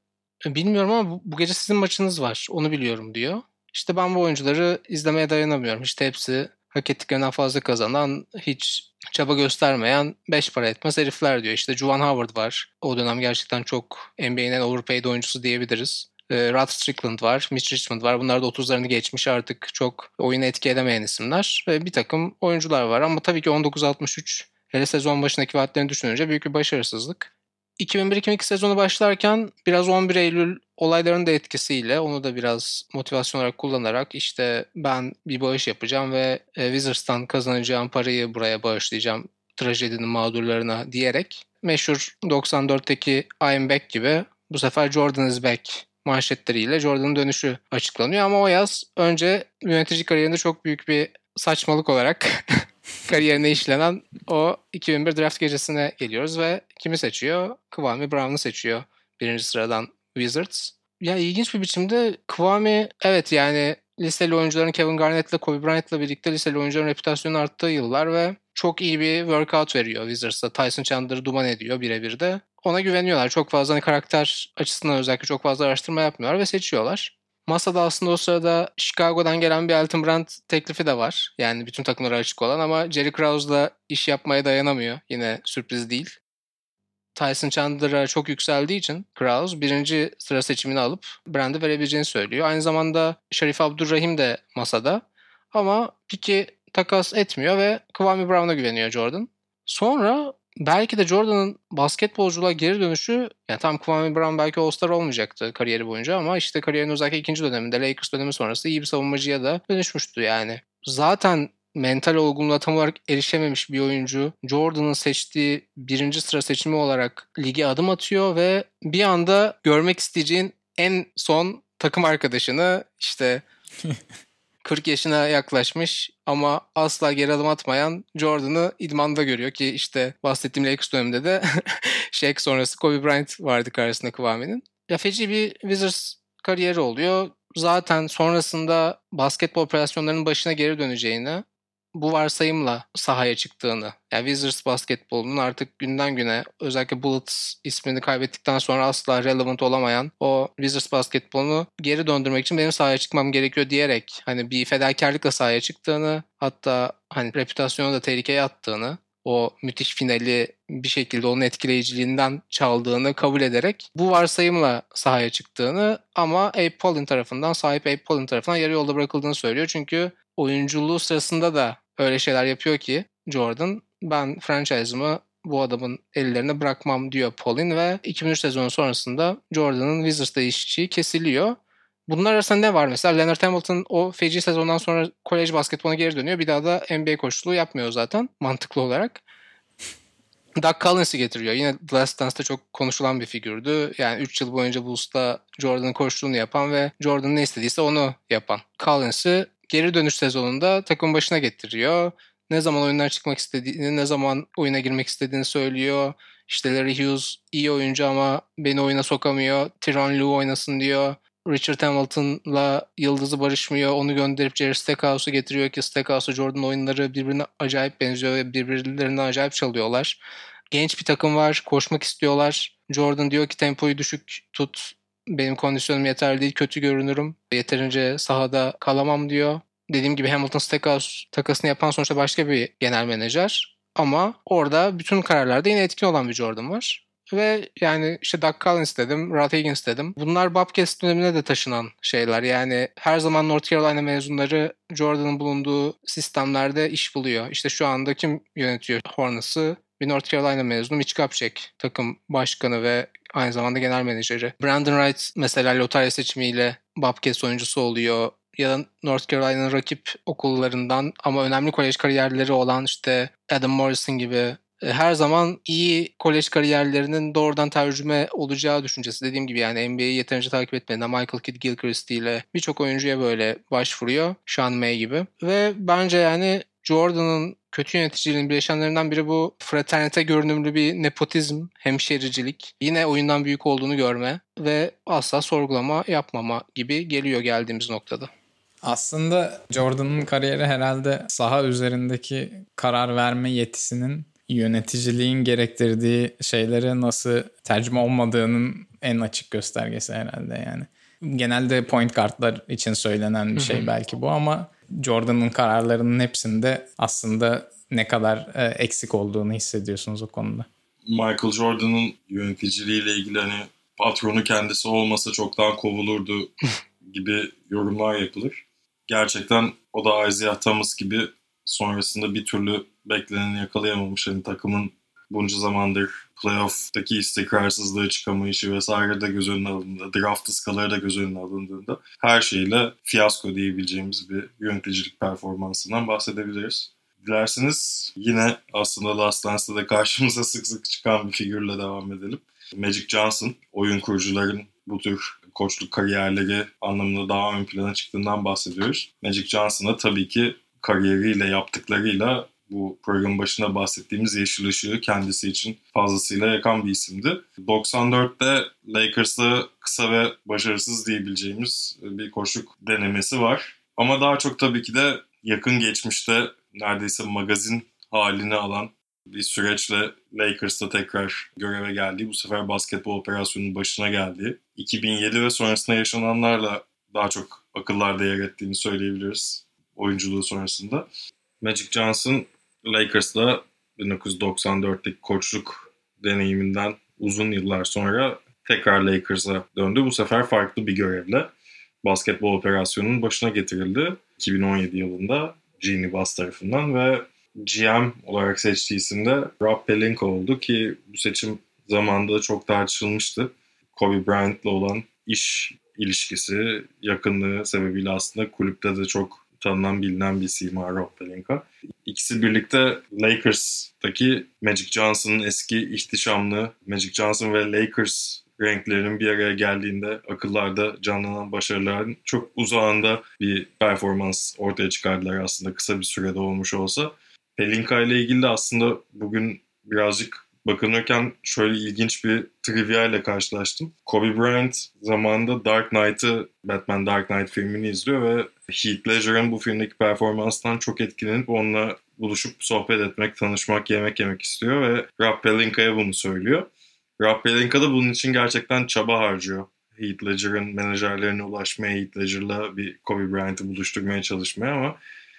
bilmiyorum ama bu gece sizin maçınız var. Onu biliyorum diyor. İşte ben bu oyuncuları izlemeye dayanamıyorum. İşte hepsi hak ettiklerinden fazla kazanan, hiç çaba göstermeyen beş para etmez herifler diyor. İşte Juwan Howard var. O dönem gerçekten çok NBA'nin en overpaid oyuncusu diyebiliriz. E, Rod Strickland var, Mitch Richmond var. Bunlar da 30'larını geçmiş artık çok oyunu etki edemeyen isimler. Ve bir takım oyuncular var ama tabii ki 1963 hele sezon başındaki vaatlerini düşününce büyük bir başarısızlık. 2001-2002 sezonu başlarken biraz 11 Eylül olayların da etkisiyle onu da biraz motivasyon olarak kullanarak işte ben bir bağış yapacağım ve e, Wizards'tan kazanacağım parayı buraya bağışlayacağım trajedinin mağdurlarına diyerek meşhur 94'teki I'm Back gibi bu sefer Jordan is back manşetleriyle Jordan'ın dönüşü açıklanıyor ama o yaz önce yönetici kariyerinde çok büyük bir saçmalık olarak [LAUGHS] kariyerine işlenen o 2001 draft gecesine geliyoruz ve kimi seçiyor? Kwame Brown'u seçiyor birinci sıradan Wizards. Ya ilginç bir biçimde Kwame evet yani liseli oyuncuların Kevin Garnett'le Kobe Bryant'la birlikte liseli oyuncuların reputasyonu arttığı yıllar ve çok iyi bir workout veriyor Wizards'a. Tyson Chandler'ı duman ediyor birebir de. Ona güveniyorlar. Çok fazla hani karakter açısından özellikle çok fazla araştırma yapmıyorlar ve seçiyorlar. Masada aslında o sırada Chicago'dan gelen bir Elton Brand teklifi de var. Yani bütün takımlara açık olan ama Jerry Krause'la iş yapmaya dayanamıyor. Yine sürpriz değil. Tyson Chandler'a çok yükseldiği için Krause birinci sıra seçimini alıp Brand'e verebileceğini söylüyor. Aynı zamanda Şerif Abdurrahim de masada. Ama Piki takas etmiyor ve Kwame Brown'a güveniyor Jordan. Sonra belki de Jordan'ın basketbolculuğa geri dönüşü yani tam Kwame Brown belki All-Star olmayacaktı kariyeri boyunca ama işte kariyerin özellikle ikinci döneminde Lakers dönemi sonrası iyi bir savunmacıya da dönüşmüştü yani. Zaten mental olgunluğa tam olarak erişememiş bir oyuncu Jordan'ın seçtiği birinci sıra seçimi olarak lige adım atıyor ve bir anda görmek isteyeceğin en son takım arkadaşını işte [LAUGHS] 40 yaşına yaklaşmış ama asla geri adım atmayan Jordan'ı idmanda görüyor ki işte bahsettiğim Lakers döneminde de [LAUGHS] Shaq sonrası Kobe Bryant vardı karşısında Kıvame'nin. Ya feci bir Wizards kariyeri oluyor. Zaten sonrasında basketbol operasyonlarının başına geri döneceğini bu varsayımla sahaya çıktığını, yani Wizards basketbolunun artık günden güne özellikle Bullets ismini kaybettikten sonra asla relevant olamayan o Wizards basketbolunu geri döndürmek için benim sahaya çıkmam gerekiyor diyerek hani bir fedakarlıkla sahaya çıktığını hatta hani reputasyonu da tehlikeye attığını o müthiş finali bir şekilde onun etkileyiciliğinden çaldığını kabul ederek bu varsayımla sahaya çıktığını ama Abe Paulin tarafından sahip Abe Paulin tarafından yarı yolda bırakıldığını söylüyor. Çünkü oyunculuğu sırasında da öyle şeyler yapıyor ki Jordan ben franchise'ımı bu adamın ellerine bırakmam diyor Paulin ve 2003 sezonu sonrasında Jordan'ın Wizards'ta işçi kesiliyor. Bunlar arasında ne var mesela? Leonard Hamilton o feci sezondan sonra kolej basketboluna geri dönüyor. Bir daha da NBA koçluğu yapmıyor zaten mantıklı olarak. Doug Collins'i getiriyor. Yine The Last Dance'da çok konuşulan bir figürdü. Yani 3 yıl boyunca Bulls'ta Jordan'ın koçluğunu yapan ve Jordan ne istediyse onu yapan. Collins'i geri dönüş sezonunda takım başına getiriyor. Ne zaman oyundan çıkmak istediğini, ne zaman oyuna girmek istediğini söylüyor. İşte Larry Hughes iyi oyuncu ama beni oyuna sokamıyor. Tyronn Lue oynasın diyor. Richard Hamilton'la yıldızı barışmıyor. Onu gönderip Jerry Stackhouse'u getiriyor ki Stackhouse Jordan oyunları birbirine acayip benziyor ve birbirlerinden acayip çalıyorlar. Genç bir takım var. Koşmak istiyorlar. Jordan diyor ki tempoyu düşük tut. Benim kondisyonum yeterli değil. Kötü görünürüm. Yeterince sahada kalamam diyor. Dediğim gibi Hamilton Stackhouse takasını yapan sonuçta başka bir genel menajer. Ama orada bütün kararlarda yine etkin olan bir Jordan var. Ve yani işte Doug Collins dedim, Rod Higgins dedim. Bunlar Bobcats dönemine de taşınan şeyler. Yani her zaman North Carolina mezunları Jordan'ın bulunduğu sistemlerde iş buluyor. İşte şu anda kim yönetiyor Hornets'ı? Bir North Carolina mezunu Mitch Kupchak takım başkanı ve aynı zamanda genel menajeri. Brandon Wright mesela lotarya seçimiyle Bobcats oyuncusu oluyor ya da North Carolina'nın rakip okullarından ama önemli kolej kariyerleri olan işte Adam Morrison gibi e, her zaman iyi kolej kariyerlerinin doğrudan tercüme olacağı düşüncesi. Dediğim gibi yani NBA'yi yeterince takip etmeden Michael Kidd Gilchrist ile birçok oyuncuya böyle başvuruyor. Sean May gibi. Ve bence yani Jordan'ın kötü yöneticiliğinin bileşenlerinden biri bu fraternite görünümlü bir nepotizm, hemşericilik, yine oyundan büyük olduğunu görme ve asla sorgulama yapmama gibi geliyor geldiğimiz noktada. Aslında Jordan'ın kariyeri herhalde saha üzerindeki karar verme yetisinin yöneticiliğin gerektirdiği şeylere nasıl tercüme olmadığının en açık göstergesi herhalde yani. Genelde point guardlar için söylenen bir şey belki bu ama Jordan'ın kararlarının hepsinde aslında ne kadar e, eksik olduğunu hissediyorsunuz o konuda. Michael Jordan'ın yöneticiliğiyle ilgili hani patronu kendisi olmasa çoktan kovulurdu [LAUGHS] gibi yorumlar yapılır. Gerçekten o da Isaiah Thomas gibi sonrasında bir türlü bekleneni yakalayamamış. Hani takımın bunca zamandır playoff'taki istikrarsızlığı çıkamayışı vesaire de göz önüne alındığında, draft ıskaları da göz önüne alındığında her şeyle fiyasko diyebileceğimiz bir yöneticilik performansından bahsedebiliriz. Dilerseniz yine aslında Last Dance'da da karşımıza [LAUGHS] sık sık çıkan bir figürle devam edelim. Magic Johnson, oyun kurucuların bu tür koçluk kariyerleri anlamında daha ön plana çıktığından bahsediyoruz. Magic Johnson'a tabii ki kariyeriyle yaptıklarıyla bu programın başında bahsettiğimiz yeşil ışığı kendisi için fazlasıyla yakan bir isimdi. 94'te Lakers'ta kısa ve başarısız diyebileceğimiz bir koşuk denemesi var. Ama daha çok tabii ki de yakın geçmişte neredeyse magazin halini alan bir süreçle Lakers'ta tekrar göreve geldiği, bu sefer basketbol operasyonunun başına geldiği, 2007 ve sonrasında yaşananlarla daha çok akıllarda yer ettiğini söyleyebiliriz oyunculuğu sonrasında. Magic Johnson Lakers'la 1994'teki koçluk deneyiminden uzun yıllar sonra tekrar Lakers'a döndü. Bu sefer farklı bir görevle basketbol operasyonunun başına getirildi 2017 yılında Genie Bass tarafından ve GM olarak seçtiği isim de Rob Pelinka oldu ki bu seçim zamanında çok tartışılmıştı. Kobe Bryant'la olan iş ilişkisi, yakınlığı sebebiyle aslında kulüpte de çok tanınan bilinen bir sima Rob Pelinka. İkisi birlikte Lakers'taki Magic Johnson'ın eski ihtişamlı Magic Johnson ve Lakers renklerinin bir araya geldiğinde akıllarda canlanan başarıların çok uzağında bir performans ortaya çıkardılar aslında kısa bir sürede olmuş olsa. Pelinka ile ilgili de aslında bugün birazcık bakınırken şöyle ilginç bir trivia ile karşılaştım. Kobe Bryant zamanında Dark Knight'ı, Batman Dark Knight filmini izliyor ve Heath Ledger'ın bu filmdeki performanstan çok etkilenip onunla buluşup sohbet etmek, tanışmak, yemek yemek istiyor ve Rob Pelinka'ya bunu söylüyor. Rob Pelinka da bunun için gerçekten çaba harcıyor. Heath Ledger'ın menajerlerine ulaşmaya, Heath Ledger'la bir Kobe Bryant'ı buluşturmaya çalışmaya ama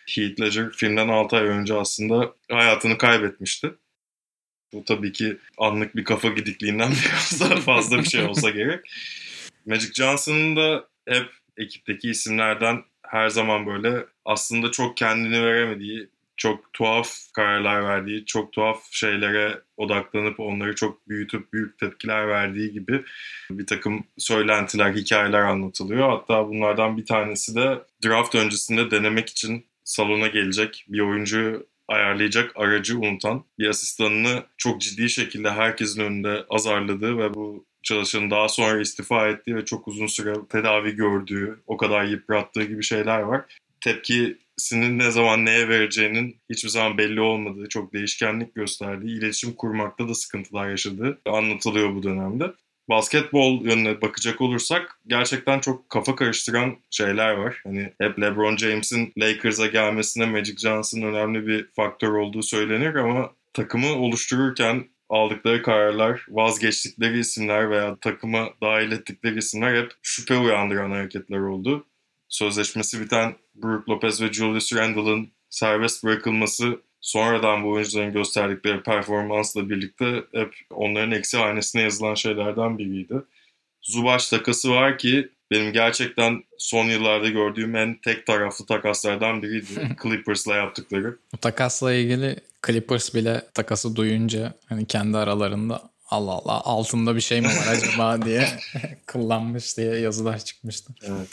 Heath Ledger filmden 6 ay önce aslında hayatını kaybetmişti. Bu tabii ki anlık bir kafa gidikliğinden [LAUGHS] biraz daha fazla bir şey olsa gerek. Magic Johnson'ın da hep ekipteki isimlerden her zaman böyle aslında çok kendini veremediği, çok tuhaf kararlar verdiği, çok tuhaf şeylere odaklanıp onları çok büyütüp büyük tepkiler verdiği gibi bir takım söylentiler, hikayeler anlatılıyor. Hatta bunlardan bir tanesi de draft öncesinde denemek için salona gelecek bir oyuncuyu ayarlayacak aracı unutan bir asistanını çok ciddi şekilde herkesin önünde azarladığı ve bu çalışanın daha sonra istifa ettiği ve çok uzun süre tedavi gördüğü, o kadar yıprattığı gibi şeyler var. Tepkisinin ne zaman neye vereceğinin hiçbir zaman belli olmadığı, çok değişkenlik gösterdiği, iletişim kurmakta da sıkıntılar yaşadığı anlatılıyor bu dönemde. Basketbol yönüne bakacak olursak gerçekten çok kafa karıştıran şeyler var. Hani hep LeBron James'in Lakers'a gelmesine Magic Johnson'ın önemli bir faktör olduğu söylenir ama takımı oluştururken aldıkları kararlar, vazgeçtikleri isimler veya takıma dahil ettikleri isimler hep şüphe uyandıran hareketler oldu. Sözleşmesi biten Brook Lopez ve Julius Randle'ın serbest bırakılması sonradan bu oyuncuların gösterdikleri performansla birlikte hep onların eksi hanesine yazılan şeylerden biriydi. Zubac takası var ki benim gerçekten son yıllarda gördüğüm en tek taraflı takaslardan biriydi. [LAUGHS] Clippers'la yaptıkları. Takasla ilgili Clippers bile takası duyunca hani kendi aralarında Allah Allah altında bir şey mi var acaba [LAUGHS] diye [LAUGHS] kullanmış diye yazılar çıkmıştı. Evet.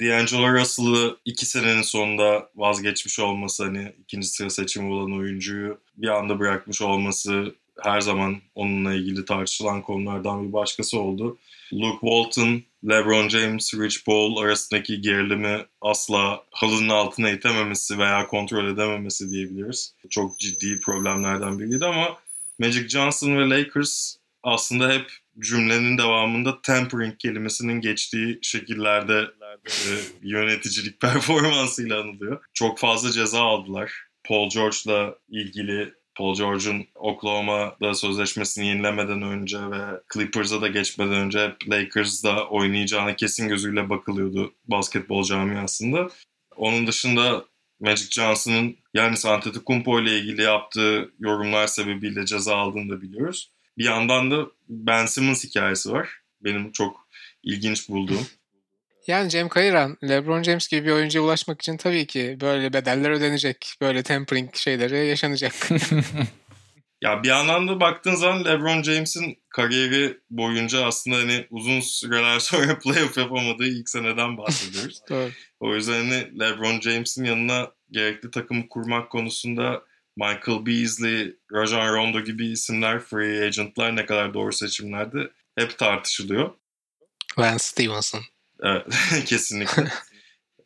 D'Angelo Russell'ı iki senenin sonunda vazgeçmiş olması hani ikinci sıra seçimi olan oyuncuyu bir anda bırakmış olması her zaman onunla ilgili tartışılan konulardan bir başkası oldu. Luke Walton, LeBron James, Rich Paul arasındaki gerilimi asla halının altına itememesi veya kontrol edememesi diyebiliriz. Çok ciddi problemlerden biriydi ama Magic Johnson ve Lakers aslında hep cümlenin devamında tempering kelimesinin geçtiği şekillerde e, yöneticilik [LAUGHS] performansıyla anılıyor. Çok fazla ceza aldılar. Paul George'la ilgili Paul George'un Oklahoma'da sözleşmesini yenilemeden önce ve Clippers'a da geçmeden önce Lakers'da oynayacağına kesin gözüyle bakılıyordu basketbol camiasında. Onun dışında Magic Johnson'ın yani Antetokounmpo ile ilgili yaptığı yorumlar sebebiyle ceza aldığını da biliyoruz. Bir yandan da Ben Simmons hikayesi var. Benim çok ilginç bulduğum. Yani Cem Kayıran, LeBron James gibi bir oyuncuya ulaşmak için tabii ki böyle bedeller ödenecek. Böyle tempering şeyleri yaşanacak. [LAUGHS] ya bir yandan da baktığın zaman LeBron James'in kariyeri boyunca aslında hani uzun süreler [LAUGHS] sonra playoff yapamadığı ilk seneden bahsediyoruz. [LAUGHS] O yüzden hani LeBron James'in yanına gerekli takımı kurmak konusunda Michael Beasley, Rajon Rondo gibi isimler, free agentlar ne kadar doğru seçimlerdi hep tartışılıyor. Vance Stevenson. Evet, [LAUGHS] kesinlikle.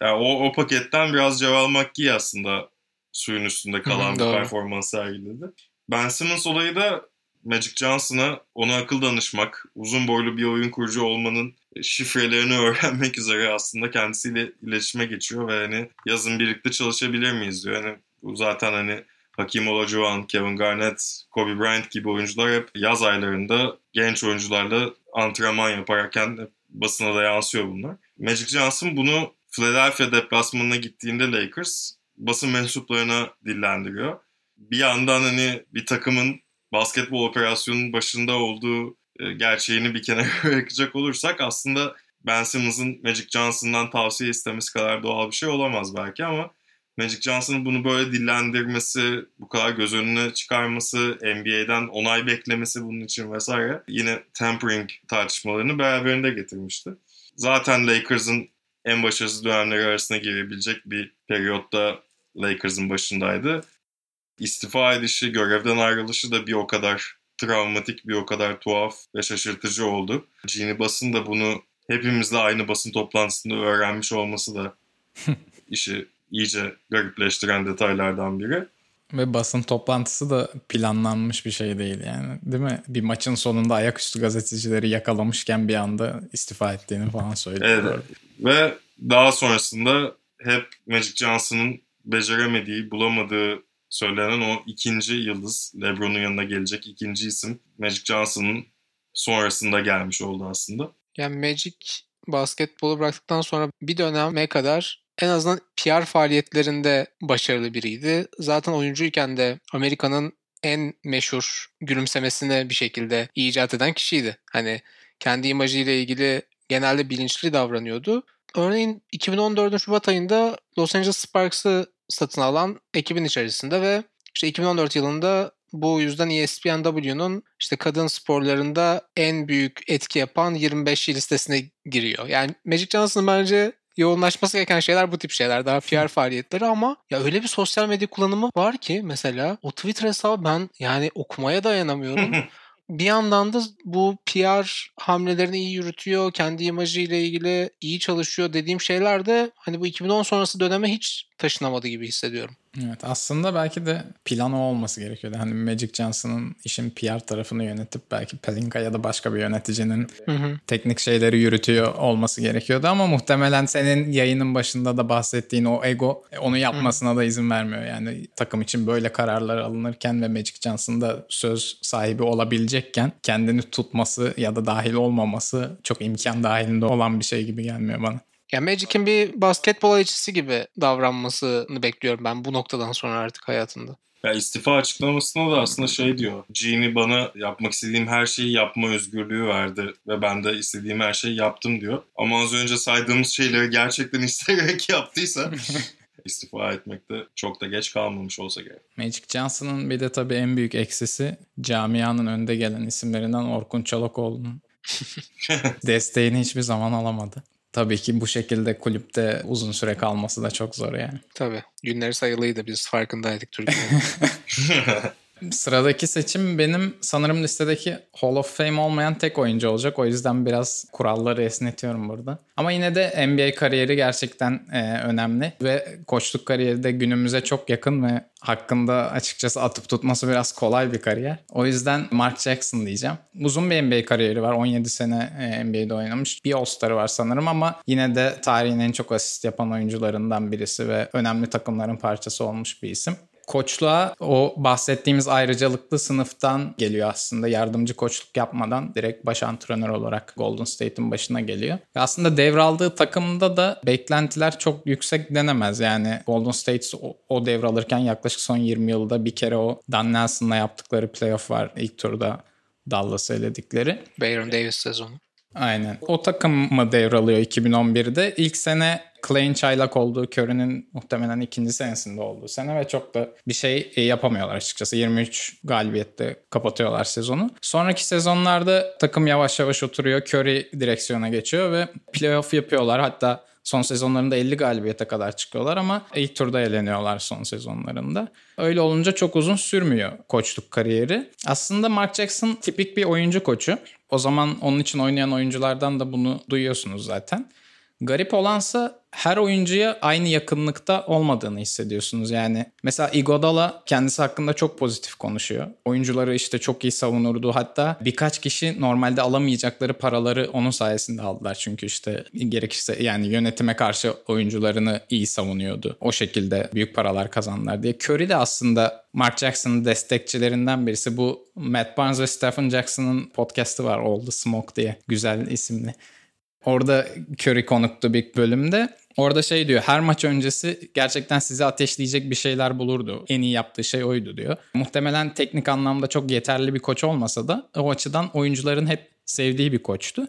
yani o, o paketten biraz Ceval McGee aslında suyun üstünde kalan bir performans sergiledi. Ben Simmons olayı da Magic Johnson'a ona akıl danışmak, uzun boylu bir oyun kurucu olmanın şifrelerini [LAUGHS] öğrenmek üzere aslında kendisiyle iletişime geçiyor ve hani yazın birlikte çalışabilir miyiz diyor. Yani bu zaten hani Hakim Olajuwon, Kevin Garnett, Kobe Bryant gibi oyuncular hep yaz aylarında genç oyuncularla antrenman yaparken basına da yansıyor bunlar. Magic Johnson bunu Philadelphia deplasmanına gittiğinde Lakers basın mensuplarına dillendiriyor. Bir yandan hani bir takımın basketbol operasyonunun başında olduğu e, gerçeğini bir kenara [LAUGHS] bırakacak olursak aslında Ben Simmons'ın Magic Johnson'dan tavsiye istemesi kadar doğal bir şey olamaz belki ama Magic Johnson'ın bunu böyle dillendirmesi, bu kadar göz önüne çıkarması, NBA'den onay beklemesi bunun için vesaire yine tampering tartışmalarını beraberinde getirmişti. Zaten Lakers'ın en başarısız dönemleri arasına girebilecek bir periyotta Lakers'ın başındaydı. İstifa edişi, görevden ayrılışı da bir o kadar travmatik, bir o kadar tuhaf ve şaşırtıcı oldu. Gene Basın da bunu hepimizle aynı basın toplantısında öğrenmiş olması da [LAUGHS] işi iyice garipleştiren detaylardan biri. Ve basın toplantısı da planlanmış bir şey değil yani değil mi? Bir maçın sonunda ayaküstü gazetecileri yakalamışken bir anda istifa ettiğini falan söyledi. Evet. Ve daha sonrasında hep Magic Johnson'ın beceremediği, bulamadığı söylenen o ikinci yıldız, LeBron'un yanına gelecek ikinci isim Magic Johnson'ın sonrasında gelmiş oldu aslında. Yani Magic basketbolu bıraktıktan sonra bir döneme kadar en azından PR faaliyetlerinde başarılı biriydi. Zaten oyuncuyken de Amerika'nın en meşhur gülümsemesini bir şekilde icat eden kişiydi. Hani kendi imajıyla ilgili genelde bilinçli davranıyordu. Örneğin 2014'ün Şubat ayında Los Angeles Sparks'ı satın alan ekibin içerisinde ve işte 2014 yılında bu yüzden ESPNW'nun işte kadın sporlarında en büyük etki yapan 25 listesine giriyor. Yani Magic Johnson'ın bence yoğunlaşması gereken şeyler bu tip şeyler. Daha PR faaliyetleri ama ya öyle bir sosyal medya kullanımı var ki mesela o Twitter hesabı ben yani okumaya dayanamıyorum. [LAUGHS] bir yandan da bu PR hamlelerini iyi yürütüyor. Kendi imajıyla ilgili iyi çalışıyor dediğim şeyler de hani bu 2010 sonrası döneme hiç taşınamadı gibi hissediyorum. Evet aslında belki de planı olması gerekiyordu. Hani Magic Johnson'ın işin PR tarafını yönetip belki Pelinka ya da başka bir yöneticinin Hı hı. teknik şeyleri yürütüyor olması gerekiyordu ama muhtemelen senin yayının başında da bahsettiğin o ego e, onu yapmasına da izin vermiyor. Yani takım için böyle kararlar alınırken ve Magic Johnson'da söz sahibi olabilecekken kendini tutması ya da dahil olmaması çok imkan dahilinde olan bir şey gibi gelmiyor bana. Ya Magic'in bir basketbol elçisi gibi davranmasını bekliyorum ben bu noktadan sonra artık hayatında. Ya istifa açıklamasında da aslında şey diyor. Genie bana yapmak istediğim her şeyi yapma özgürlüğü verdi ve ben de istediğim her şeyi yaptım diyor. Ama az önce saydığımız şeyleri gerçekten [LAUGHS] isteyerek yaptıysa [LAUGHS] istifa etmekte çok da geç kalmamış olsa gerek. Magic Johnson'ın bir de tabii en büyük eksisi camianın önde gelen isimlerinden Orkun Çolakoğlu'nun [LAUGHS] desteğini hiçbir zaman alamadı. Tabii ki bu şekilde kulüpte uzun süre kalması da çok zor yani. Tabii. Günleri sayılıydı biz farkındaydık Türkiye'de. [LAUGHS] Sıradaki seçim benim sanırım listedeki Hall of Fame olmayan tek oyuncu olacak. O yüzden biraz kuralları esnetiyorum burada. Ama yine de NBA kariyeri gerçekten e, önemli ve koçluk kariyeri de günümüze çok yakın ve hakkında açıkçası atıp tutması biraz kolay bir kariyer. O yüzden Mark Jackson diyeceğim. Uzun bir NBA kariyeri var. 17 sene e, NBA'de oynamış. Bir All-Star'ı var sanırım ama yine de tarihin en çok asist yapan oyuncularından birisi ve önemli takımların parçası olmuş bir isim koçluğa o bahsettiğimiz ayrıcalıklı sınıftan geliyor aslında. Yardımcı koçluk yapmadan direkt baş antrenör olarak Golden State'in başına geliyor. Ve aslında devraldığı takımda da beklentiler çok yüksek denemez. Yani Golden State o, o devralırken yaklaşık son 20 yılda bir kere o Dan Nelson'la yaptıkları playoff var ilk turda Dallas'ı eledikleri. Bayron Davis sezonu. Aynen. O takımı devralıyor 2011'de. İlk sene Clay'in çaylak olduğu, Curry'nin muhtemelen ikinci senesinde olduğu sene ve çok da bir şey yapamıyorlar açıkçası. 23 galibiyette kapatıyorlar sezonu. Sonraki sezonlarda takım yavaş yavaş oturuyor. Curry direksiyona geçiyor ve playoff yapıyorlar. Hatta Son sezonlarında 50 galibiyete kadar çıkıyorlar ama ilk turda eleniyorlar son sezonlarında. Öyle olunca çok uzun sürmüyor koçluk kariyeri. Aslında Mark Jackson tipik bir oyuncu koçu. O zaman onun için oynayan oyunculardan da bunu duyuyorsunuz zaten. Garip olansa her oyuncuya aynı yakınlıkta olmadığını hissediyorsunuz. Yani mesela Iguodala kendisi hakkında çok pozitif konuşuyor. Oyuncuları işte çok iyi savunurdu. Hatta birkaç kişi normalde alamayacakları paraları onun sayesinde aldılar. Çünkü işte gerekirse yani yönetime karşı oyuncularını iyi savunuyordu. O şekilde büyük paralar kazandılar diye. Curry de aslında Mark Jackson'ın destekçilerinden birisi. Bu Matt Barnes ve Stephen Jackson'ın podcast'ı var the Smoke diye. Güzel isimli. Orada Curry konuktu bir bölümde. Orada şey diyor her maç öncesi gerçekten sizi ateşleyecek bir şeyler bulurdu. En iyi yaptığı şey oydu diyor. Muhtemelen teknik anlamda çok yeterli bir koç olmasa da o açıdan oyuncuların hep sevdiği bir koçtu.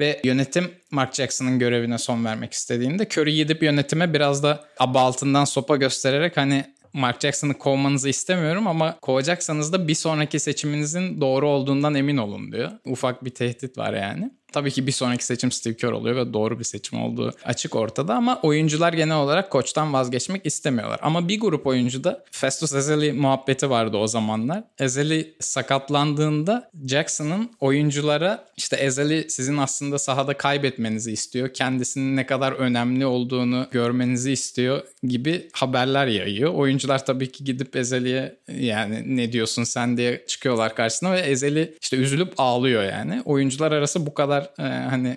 Ve yönetim Mark Jackson'ın görevine son vermek istediğinde Curry gidip yönetime biraz da aba altından sopa göstererek hani Mark Jackson'ı kovmanızı istemiyorum ama kovacaksanız da bir sonraki seçiminizin doğru olduğundan emin olun diyor. Ufak bir tehdit var yani. Tabii ki bir sonraki seçim Steve Kerr oluyor ve doğru bir seçim olduğu açık ortada ama oyuncular genel olarak koçtan vazgeçmek istemiyorlar. Ama bir grup oyuncuda Festus Ezeli muhabbeti vardı o zamanlar. Ezeli sakatlandığında Jackson'ın oyunculara işte Ezeli sizin aslında sahada kaybetmenizi istiyor. Kendisinin ne kadar önemli olduğunu görmenizi istiyor gibi haberler yayıyor. Oyuncular tabii ki gidip Ezeli'ye yani ne diyorsun sen diye çıkıyorlar karşısına ve Ezeli işte üzülüp ağlıyor yani. Oyuncular arası bu kadar e, hani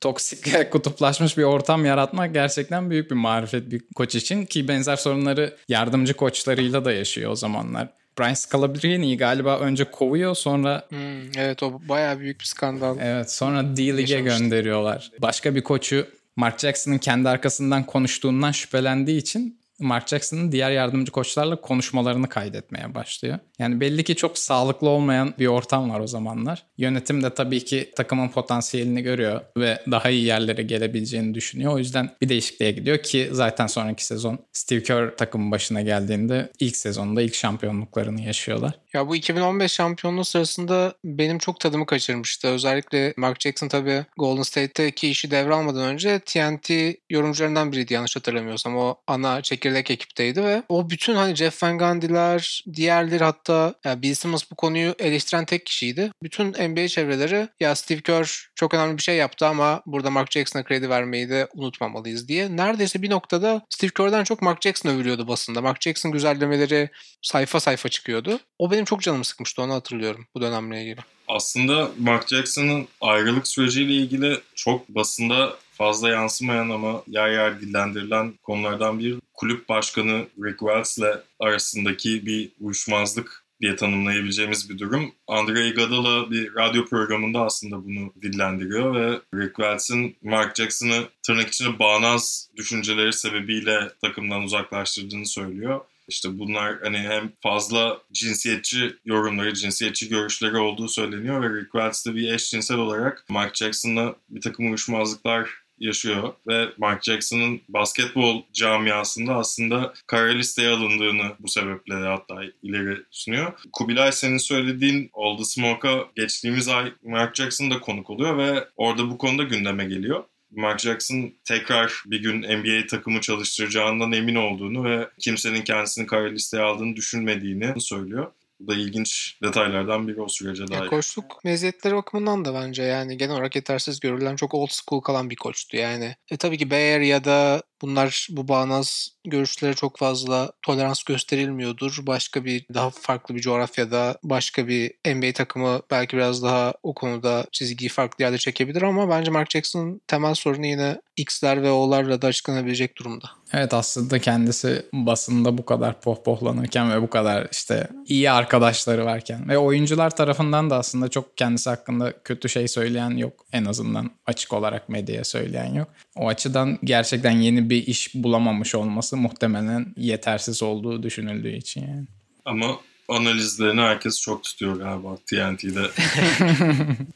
toksik [LAUGHS] kutuplaşmış bir ortam yaratmak gerçekten büyük bir marifet bir koç için ki benzer sorunları yardımcı koçlarıyla da yaşıyor o zamanlar. Brian Scalabrini'yi galiba önce kovuyor sonra Hmm, evet o bayağı büyük bir skandal. evet sonra D-League'e gönderiyorlar. Başka bir koçu Mark Jackson'ın kendi arkasından konuştuğundan şüphelendiği için Mark Jackson'ın diğer yardımcı koçlarla konuşmalarını kaydetmeye başlıyor. Yani belli ki çok sağlıklı olmayan bir ortam var o zamanlar. Yönetim de tabii ki takımın potansiyelini görüyor ve daha iyi yerlere gelebileceğini düşünüyor. O yüzden bir değişikliğe gidiyor ki zaten sonraki sezon Steve Kerr takımın başına geldiğinde ilk sezonda ilk şampiyonluklarını yaşıyorlar. Ya bu 2015 şampiyonluğu sırasında benim çok tadımı kaçırmıştı. Özellikle Mark Jackson tabii Golden State'teki işi devralmadan önce TNT yorumcularından biriydi yanlış hatırlamıyorsam. O ana çekirdek ekipteydi ve o bütün hani Jeff Van Gundy'ler, diğerleri hatta ya Bill Simmons bu konuyu eleştiren tek kişiydi. Bütün NBA çevreleri ya Steve Kerr çok önemli bir şey yaptı ama burada Mark Jackson'a kredi vermeyi de unutmamalıyız diye. Neredeyse bir noktada Steve Kerr'den çok Mark Jackson övülüyordu basında. Mark Jackson güzellemeleri sayfa sayfa çıkıyordu. O benim çok canımı sıkmıştı onu hatırlıyorum bu dönemle ilgili. Aslında Mark Jackson'ın ayrılık süreciyle ilgili çok basında fazla yansımayan ama yer yer dillendirilen konulardan bir kulüp başkanı Rick Welts'le arasındaki bir uyuşmazlık diye tanımlayabileceğimiz bir durum. Andre Iguodala bir radyo programında aslında bunu dillendiriyor ve Rick Welts'in Mark Jackson'ı tırnak içinde bağnaz düşünceleri sebebiyle takımdan uzaklaştırdığını söylüyor. İşte bunlar hani hem fazla cinsiyetçi yorumları, cinsiyetçi görüşleri olduğu söyleniyor ve Rick Welts de bir eşcinsel olarak Mark Jackson'la bir takım uyuşmazlıklar yaşıyor ve Mark Jackson'ın basketbol camiasında aslında kara listeye alındığını bu sebeple de hatta ileri sunuyor. Kubilay senin söylediğin All the Smoke'a geçtiğimiz ay Mark Jackson da konuk oluyor ve orada bu konuda gündeme geliyor. Mark Jackson tekrar bir gün NBA takımı çalıştıracağından emin olduğunu ve kimsenin kendisini kara listeye aldığını düşünmediğini söylüyor. Bu da ilginç detaylardan biri o sürece dair. Ya koçluk meziyetleri bakımından da bence yani genel olarak yetersiz görülen çok old school kalan bir koçtu yani. E tabii ki Bay Area'da bunlar bu bağnaz görüşlere çok fazla tolerans gösterilmiyordur. Başka bir daha farklı bir coğrafyada başka bir NBA takımı belki biraz daha o konuda çizgiyi farklı yerde çekebilir ama bence Mark Jackson'ın temel sorunu yine X'ler ve O'larla da açıklanabilecek durumda. Evet aslında kendisi basında bu kadar pohpohlanırken ve bu kadar işte iyi arkadaşları varken ve oyuncular tarafından da aslında çok kendisi hakkında kötü şey söyleyen yok. En azından açık olarak medyaya söyleyen yok. O açıdan gerçekten yeni bir iş bulamamış olması muhtemelen yetersiz olduğu düşünüldüğü için yani. Ama analizlerini herkes çok tutuyor galiba TNT'de.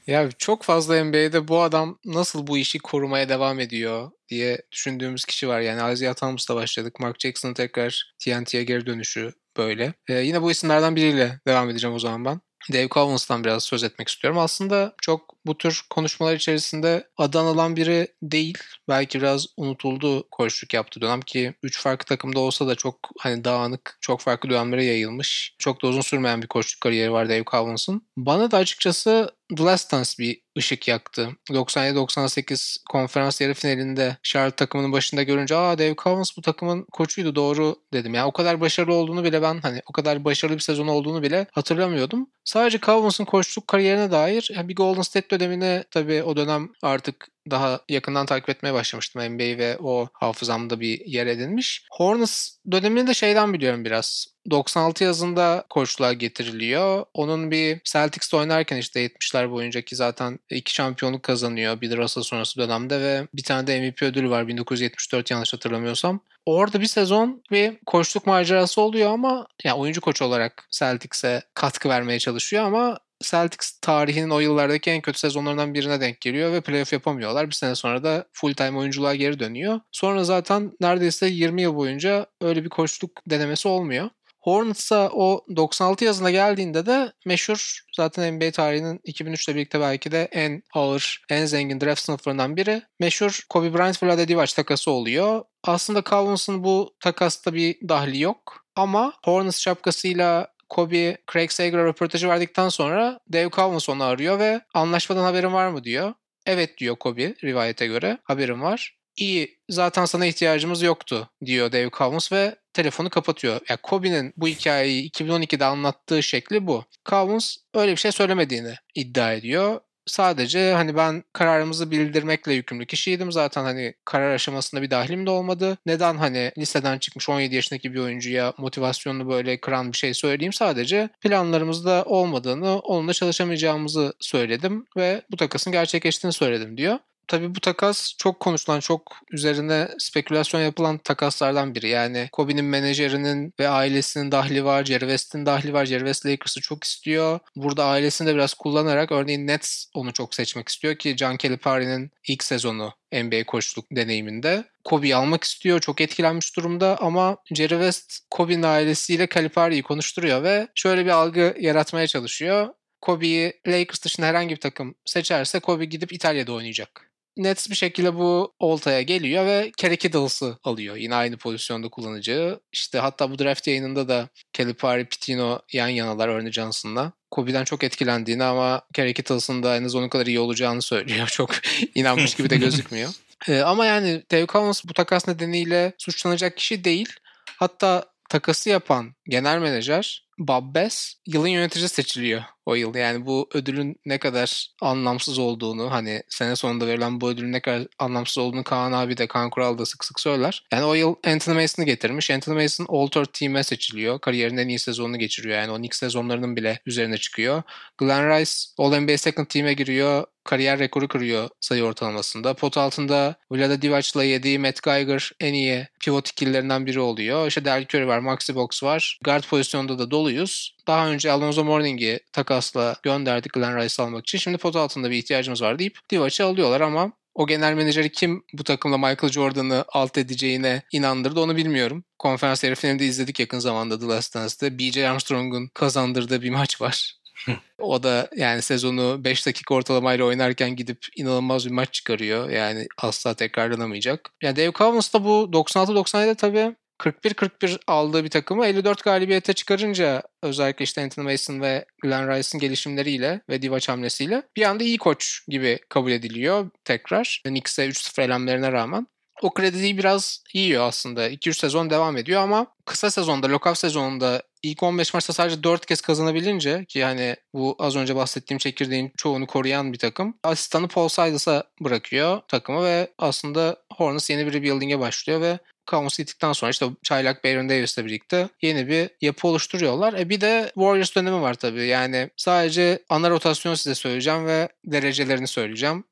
[LAUGHS] ya çok fazla NBA'de bu adam nasıl bu işi korumaya devam ediyor diye düşündüğümüz kişi var. Yani Isaiah Thomas'la başladık. Mark Jackson'ın tekrar TNT'ye geri dönüşü böyle. Ee, yine bu isimlerden biriyle devam edeceğim o zaman ben. Dave Cowens'tan biraz söz etmek istiyorum. Aslında çok bu tür konuşmalar içerisinde adı anılan biri değil. Belki biraz unutuldu koçluk yaptığı dönem ki 3 farklı takımda olsa da çok hani dağınık, çok farklı dönemlere yayılmış. Çok da uzun sürmeyen bir koçluk kariyeri var Dave Cowens'ın. Bana da açıkçası The Last Dance bir ışık yaktı. 97-98 konferans yarı finalinde Charlotte takımının başında görünce aa Dave Cowens bu takımın koçuydu doğru dedim. Yani o kadar başarılı olduğunu bile ben hani o kadar başarılı bir sezon olduğunu bile hatırlamıyordum. Sadece Cowens'ın koçluk kariyerine dair yani bir Golden State dönemine tabii o dönem artık daha yakından takip etmeye başlamıştım NBA ve o hafızamda bir yer edinmiş. Hornets dönemini de şeyden biliyorum biraz. 96 yazında koçluğa getiriliyor. Onun bir Celtics'te oynarken işte 70'ler boyunca ki zaten iki şampiyonluk kazanıyor bir Russell sonrası dönemde ve bir tane de MVP ödülü var 1974 yanlış hatırlamıyorsam. Orada bir sezon bir koçluk macerası oluyor ama yani oyuncu koç olarak Celtics'e katkı vermeye çalışıyor ama Celtics tarihinin o yıllardaki en kötü sezonlarından birine denk geliyor ve playoff yapamıyorlar. Bir sene sonra da full time oyunculuğa geri dönüyor. Sonra zaten neredeyse 20 yıl boyunca öyle bir koçluk denemesi olmuyor. Hornets'a o 96 yazına geldiğinde de meşhur zaten NBA tarihinin 2003 ile birlikte belki de en ağır, en zengin draft sınıflarından biri. Meşhur Kobe Bryant Vlade Divac takası oluyor. Aslında Cowens'ın bu takasta bir dahli yok. Ama Hornets şapkasıyla Kobe Craig Sager'a röportajı verdikten sonra Dave Cowens onu arıyor ve anlaşmadan haberin var mı diyor. Evet diyor Kobe rivayete göre haberim var. İyi zaten sana ihtiyacımız yoktu diyor Dave Cowens ve telefonu kapatıyor. Ya yani Kobe'nin bu hikayeyi 2012'de anlattığı şekli bu. Cowens öyle bir şey söylemediğini iddia ediyor sadece hani ben kararımızı bildirmekle yükümlü kişiydim. Zaten hani karar aşamasında bir dahilim de olmadı. Neden hani liseden çıkmış 17 yaşındaki bir oyuncuya motivasyonunu böyle kıran bir şey söyleyeyim. Sadece planlarımızda olmadığını, onunla çalışamayacağımızı söyledim ve bu takasın gerçekleştiğini söyledim diyor. Tabii bu takas çok konuşulan, çok üzerine spekülasyon yapılan takaslardan biri. Yani Kobe'nin menajerinin ve ailesinin dahli var, Jerry West'in dahli var. Jerry West Lakers'ı çok istiyor. Burada ailesini de biraz kullanarak örneğin Nets onu çok seçmek istiyor ki John Calipari'nin ilk sezonu NBA koçluk deneyiminde. Kobe'yi almak istiyor. Çok etkilenmiş durumda ama Jerry West Kobe'nin ailesiyle Calipari'yi konuşturuyor ve şöyle bir algı yaratmaya çalışıyor. Kobe'yi Lakers dışında herhangi bir takım seçerse Kobe gidip İtalya'da oynayacak. Nets bir şekilde bu oltaya geliyor ve Kerry Kittles'ı alıyor. Yine aynı pozisyonda kullanacağı. İşte hatta bu draft yayınında da Calipari, Pitino yan yanalar Ernie Johnson'la. Kobe'den çok etkilendiğini ama Kerry Kittles'ın da en az onun kadar iyi olacağını söylüyor. [LAUGHS] Çok inanmış gibi de gözükmüyor. [LAUGHS] ee, ama yani Dave Cowens bu takas nedeniyle suçlanacak kişi değil. Hatta takası yapan genel menajer Bob Bass yılın yöneticisi seçiliyor o yıl. Yani bu ödülün ne kadar anlamsız olduğunu hani sene sonunda verilen bu ödülün ne kadar anlamsız olduğunu Kaan abi de Kaan Kural da sık sık söyler. Yani o yıl Anthony Mason'ı getirmiş. Anthony Mason All-Third Team'e seçiliyor. Kariyerinin en iyi sezonunu geçiriyor. Yani o ilk sezonlarının bile üzerine çıkıyor. Glenn Rice All-NBA Second Team'e giriyor kariyer rekoru kırıyor sayı ortalamasında. Pot altında Vlada Divac'la yediği Matt Geiger en iyi pivot ikililerinden biri oluyor. İşte Derrick Curry var, Maxi Box var. Guard pozisyonda da doluyuz. Daha önce Alonzo Mourning'i takasla gönderdik Glenn Rice almak için. Şimdi pot altında bir ihtiyacımız var deyip Divac'ı alıyorlar ama o genel menajeri kim bu takımla Michael Jordan'ı alt edeceğine inandırdı onu bilmiyorum. Konferans yarı finalinde izledik yakın zamanda The Last Dance'de. B.J. Armstrong'un kazandırdığı bir maç var. [LAUGHS] o da yani sezonu 5 dakika ortalamayla oynarken gidip inanılmaz bir maç çıkarıyor. Yani asla tekrarlanamayacak. Yani Dave Cowens da bu 96-97'de tabii 41-41 aldığı bir takımı 54 galibiyete çıkarınca özellikle işte Anthony Mason ve Glenn Rice'ın gelişimleriyle ve Divac hamlesiyle bir anda iyi koç gibi kabul ediliyor tekrar. Knicks'e 3-0 elemlerine rağmen. O krediyi biraz yiyor aslında. 2-3 sezon devam ediyor ama kısa sezonda, lockout sezonunda ilk 15 maçta sadece 4 kez kazanabilince ki hani bu az önce bahsettiğim çekirdeğin çoğunu koruyan bir takım. Asistanı Paul Silas'a bırakıyor takımı ve aslında Hornets yeni bir rebuilding'e başlıyor ve Cowens gittikten sonra işte Çaylak Baron Davis'le birlikte yeni bir yapı oluşturuyorlar. E bir de Warriors dönemi var tabii. Yani sadece ana rotasyonu size söyleyeceğim ve derecelerini söyleyeceğim.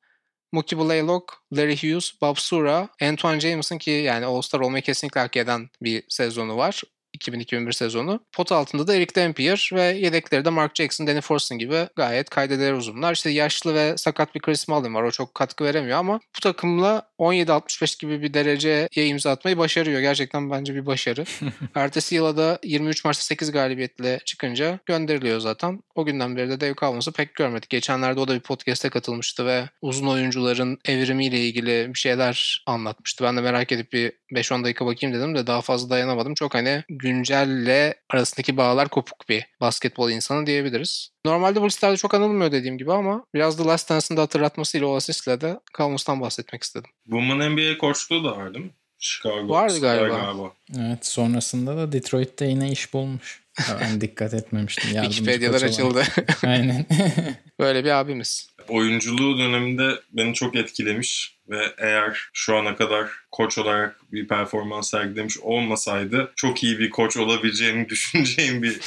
Mookie Blaylock, Larry Hughes, Bob Sura, Antoine Jameson ki yani All-Star olmayı kesinlikle hak eden bir sezonu var. 2000-2001 sezonu. Pot altında da Eric Dampier ve yedekleri de Mark Jackson, Danny Forson gibi gayet kaydeder uzunlar. İşte yaşlı ve sakat bir Chris Mullin var. O çok katkı veremiyor ama bu takımla 17-65 gibi bir dereceye imza atmayı başarıyor. Gerçekten bence bir başarı. [LAUGHS] Ertesi yıla da 23 maçta 8 galibiyetle çıkınca gönderiliyor zaten. O günden beri de Dave Cowens'ı pek görmedik. Geçenlerde o da bir podcast'e katılmıştı ve uzun oyuncuların evrimiyle ilgili bir şeyler anlatmıştı. Ben de merak edip bir 5-10 dakika bakayım dedim de daha fazla dayanamadım. Çok hani güncelle arasındaki bağlar kopuk bir basketbol insanı diyebiliriz. Normalde bu listelerde çok anılmıyor dediğim gibi ama biraz The Last Dance'ın da hatırlatmasıyla o asistle de Cowens'tan bahsetmek istedim. Women NBA koçluğu da var değil mi? Chicago. Vardı galiba. galiba. Evet sonrasında da Detroit'te yine iş bulmuş. [LAUGHS] Ben dikkat etmemiştim. Wikipedia'lar açıldı. Aynen. [LAUGHS] Böyle bir abimiz. Oyunculuğu döneminde beni çok etkilemiş ve eğer şu ana kadar koç olarak bir performans sergilemiş olmasaydı çok iyi bir koç olabileceğini [LAUGHS] düşüneceğim bir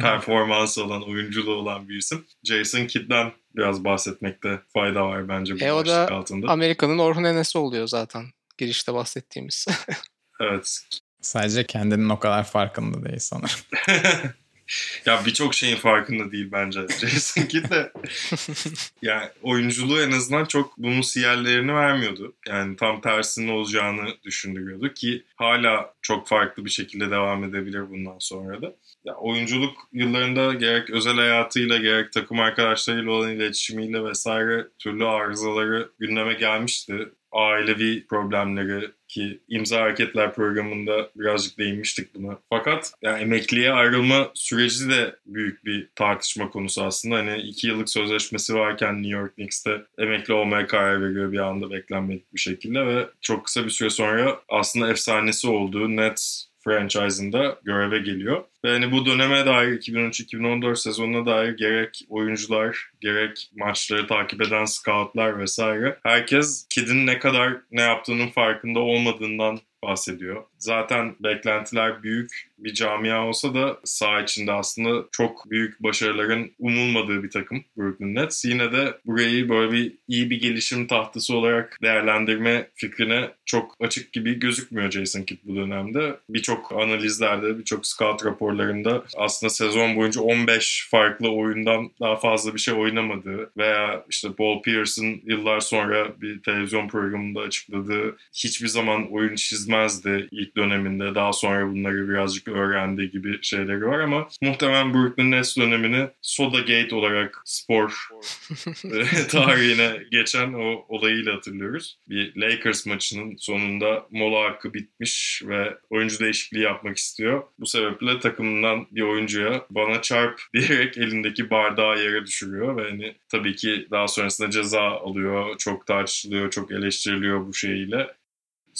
performans olan, oyunculuğu olan bir isim. Jason Kidd'den biraz bahsetmekte fayda var bence bu e, o da altında. Amerika'nın Orhun Enes'i oluyor zaten girişte bahsettiğimiz. [LAUGHS] evet. Sadece kendinin o kadar farkında değil sanırım. [LAUGHS] ya birçok şeyin farkında değil bence [LAUGHS] Jason Kidd de. yani oyunculuğu en azından çok bunun siyerlerini vermiyordu. Yani tam tersinin olacağını düşündürüyordu ki hala çok farklı bir şekilde devam edebilir bundan sonra da. Ya oyunculuk yıllarında gerek özel hayatıyla gerek takım arkadaşlarıyla olan iletişimiyle vesaire türlü arızaları gündeme gelmişti ailevi problemleri ki imza hareketler programında birazcık değinmiştik buna. Fakat yani emekliye ayrılma süreci de büyük bir tartışma konusu aslında. Hani iki yıllık sözleşmesi varken New York Knicks'te emekli olmaya karar veriyor bir anda beklenmedik bir şekilde ve çok kısa bir süre sonra aslında efsanesi olduğu Nets franchise'ında göreve geliyor. Ve hani bu döneme dair 2013-2014 sezonuna dair gerek oyuncular, gerek maçları takip eden scoutlar vesaire herkes Kid'in ne kadar ne yaptığının farkında olmadığından bahsediyor. Zaten beklentiler büyük bir camia olsa da saha içinde aslında çok büyük başarıların umulmadığı bir takım Brooklyn Nets. Yine de burayı böyle bir iyi bir gelişim tahtası olarak değerlendirme fikrine çok açık gibi gözükmüyor Jason Kidd bu dönemde. Birçok analizlerde, birçok scout raporlarında aslında sezon boyunca 15 farklı oyundan daha fazla bir şey oynamadığı veya işte Paul Pierce'ın yıllar sonra bir televizyon programında açıkladığı hiçbir zaman oyun çizmezdi ilk döneminde. Daha sonra bunları birazcık öğrendiği gibi şeyleri var ama muhtemelen Brooklyn Nets dönemini Soda Gate olarak spor [LAUGHS] e, tarihine geçen o olayıyla hatırlıyoruz. Bir Lakers maçının sonunda mola hakkı bitmiş ve oyuncu değişikliği yapmak istiyor. Bu sebeple takımından bir oyuncuya bana çarp [LAUGHS] diyerek elindeki bardağı yere düşürüyor ve hani tabii ki daha sonrasında ceza alıyor. Çok tartışılıyor, çok eleştiriliyor bu şeyiyle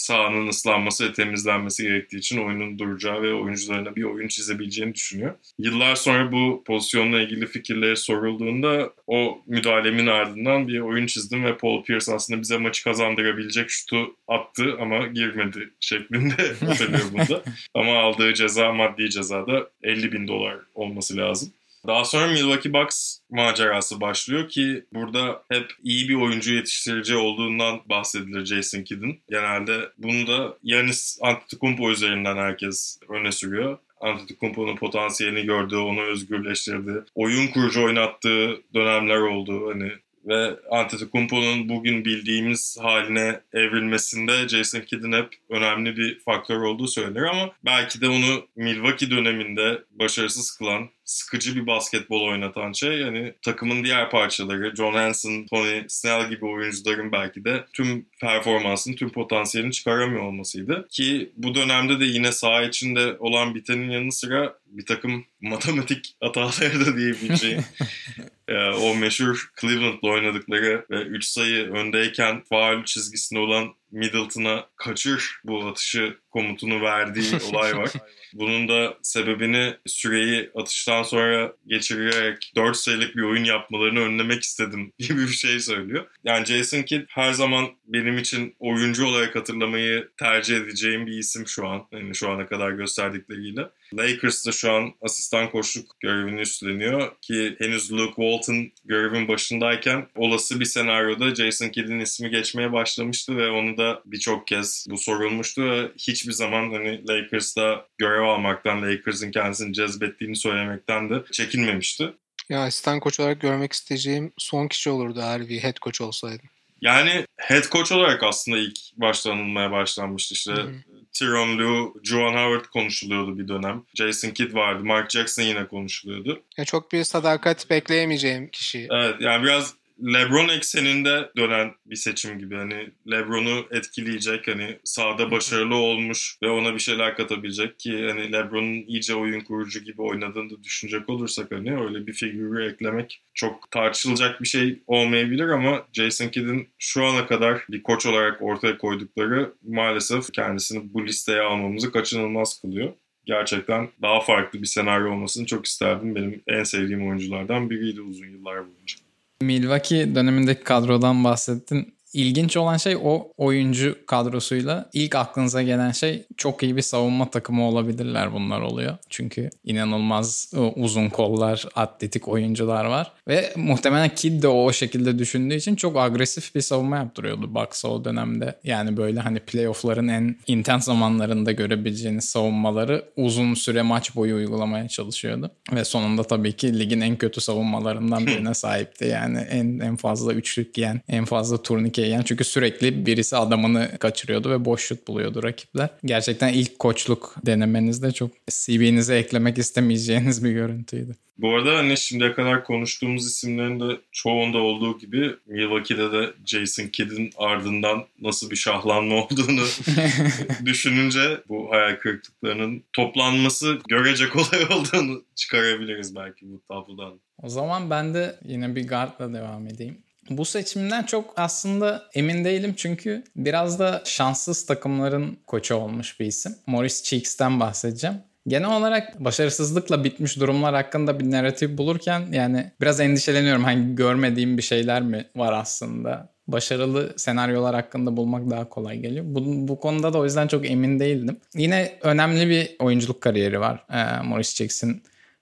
sahanın ıslanması ve temizlenmesi gerektiği için oyunun duracağı ve oyuncularına bir oyun çizebileceğini düşünüyor. Yıllar sonra bu pozisyonla ilgili fikirleri sorulduğunda o müdahalemin ardından bir oyun çizdim ve Paul Pierce aslında bize maçı kazandırabilecek şutu attı ama girmedi şeklinde [LAUGHS] hatırlıyor bunda. ama aldığı ceza maddi cezada 50 bin dolar olması lazım. Daha sonra Milwaukee Bucks macerası başlıyor ki burada hep iyi bir oyuncu yetiştirici olduğundan bahsedilir Jason Kidd'in. Genelde bunu da Yanis Antetokounmpo üzerinden herkes öne sürüyor. Antetokounmpo'nun potansiyelini gördü, onu özgürleştirdi. Oyun kurucu oynattığı dönemler oldu. Hani ve Antetokounmpo'nun bugün bildiğimiz haline evrilmesinde Jason Kidd'in hep önemli bir faktör olduğu söylenir ama belki de onu Milwaukee döneminde başarısız kılan sıkıcı bir basketbol oynatan şey yani takımın diğer parçaları John Hanson, Tony Snell gibi oyuncuların belki de tüm performansını, tüm potansiyelini çıkaramıyor olmasıydı. Ki bu dönemde de yine saha içinde olan bitenin yanı sıra bir takım matematik hataları da diyebileceğim. [LAUGHS] ee, o meşhur Cleveland'la oynadıkları ve 3 sayı öndeyken faal çizgisinde olan Middleton'a kaçır bu atışı komutunu verdiği [LAUGHS] olay var. Bunun da sebebini süreyi atıştan sonra geçirerek 4 sayılık bir oyun yapmalarını önlemek istedim [LAUGHS] gibi bir şey söylüyor. Yani Jason Kidd her zaman benim için oyuncu olarak hatırlamayı tercih edeceğim bir isim şu an. Yani şu ana kadar gösterdikleriyle. Lakers'ta şu an asistan koçluk görevini üstleniyor ki henüz Luke Walton görevin başındayken olası bir senaryoda Jason Kidd'in ismi geçmeye başlamıştı ve onu da birçok kez bu sorulmuştu ve hiçbir zaman hani Lakers'ta görev almaktan, Lakers'ın kendisini cezbettiğini söylemekten de çekinmemişti. Ya asistan koç olarak görmek isteyeceğim son kişi olurdu eğer bir head coach olsaydım. Yani head coach olarak aslında ilk başta anılmaya başlanmıştı işte. Hı-hı. Tyronn Lue, Juwan Howard konuşuluyordu bir dönem. Jason Kidd vardı. Mark Jackson yine konuşuluyordu. Ya çok bir sadakat bekleyemeyeceğim kişi. Evet yani biraz LeBron ekseninde dönen bir seçim gibi. Hani LeBron'u etkileyecek hani sahada başarılı olmuş ve ona bir şeyler katabilecek ki hani LeBron'un iyice oyun kurucu gibi oynadığını da düşünecek olursak hani öyle bir figürü eklemek çok tartışılacak bir şey olmayabilir ama Jason Kidd'in şu ana kadar bir koç olarak ortaya koydukları maalesef kendisini bu listeye almamızı kaçınılmaz kılıyor gerçekten daha farklı bir senaryo olmasını çok isterdim. Benim en sevdiğim oyunculardan biriydi uzun yıllar boyunca. Milwaukee dönemindeki kadrodan bahsettin. İlginç olan şey o oyuncu kadrosuyla ilk aklınıza gelen şey çok iyi bir savunma takımı olabilirler bunlar oluyor. Çünkü inanılmaz e, uzun kollar, atletik oyuncular var. Ve muhtemelen Kid de o şekilde düşündüğü için çok agresif bir savunma yaptırıyordu Bucks o dönemde. Yani böyle hani playoffların en intense zamanlarında görebileceğiniz savunmaları uzun süre maç boyu uygulamaya çalışıyordu. Ve sonunda tabii ki ligin en kötü savunmalarından [LAUGHS] birine sahipti. Yani en en fazla üçlük yiyen, en fazla turnike okey yani çünkü sürekli birisi adamını kaçırıyordu ve boş şut buluyordu rakipler. Gerçekten ilk koçluk denemenizde çok CV'nize eklemek istemeyeceğiniz bir görüntüydü. Bu arada hani şimdiye kadar konuştuğumuz isimlerin de çoğunda olduğu gibi Milwaukee'de de Jason Kidd'in ardından nasıl bir şahlanma [LAUGHS] olduğunu [LAUGHS] düşününce bu hayal kırıklıklarının toplanması görece kolay olduğunu çıkarabiliriz belki bu tablodan. O zaman ben de yine bir guardla devam edeyim. Bu seçimden çok aslında emin değilim çünkü biraz da şanssız takımların koçu olmuş bir isim. Morris Cheeks'ten bahsedeceğim. Genel olarak başarısızlıkla bitmiş durumlar hakkında bir narratif bulurken yani biraz endişeleniyorum. Hani görmediğim bir şeyler mi var aslında? Başarılı senaryolar hakkında bulmak daha kolay geliyor. Bu, bu konuda da o yüzden çok emin değildim. Yine önemli bir oyunculuk kariyeri var ee, Maurice Jackson.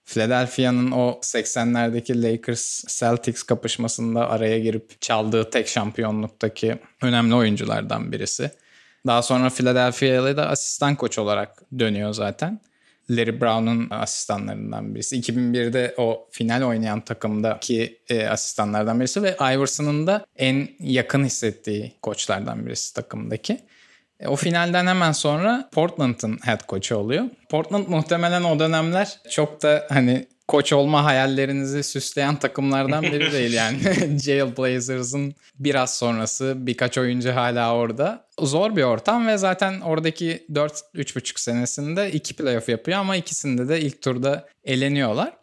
Philadelphia'nın o 80'lerdeki Lakers Celtics kapışmasında araya girip çaldığı tek şampiyonluktaki önemli oyunculardan birisi. Daha sonra Philadelphia'ya da asistan koç olarak dönüyor zaten. Larry Brown'un asistanlarından birisi. 2001'de o final oynayan takımdaki e, asistanlardan birisi ve Iverson'ın da en yakın hissettiği koçlardan birisi takımdaki. E, o finalden hemen sonra Portland'ın head coach'u oluyor. Portland muhtemelen o dönemler çok da hani koç olma hayallerinizi süsleyen takımlardan biri [LAUGHS] değil yani. [LAUGHS] Jailblazers'ın biraz sonrası birkaç oyuncu hala orada. Zor bir ortam ve zaten oradaki 4-3,5 senesinde iki playoff yapıyor ama ikisinde de ilk turda eleniyorlar.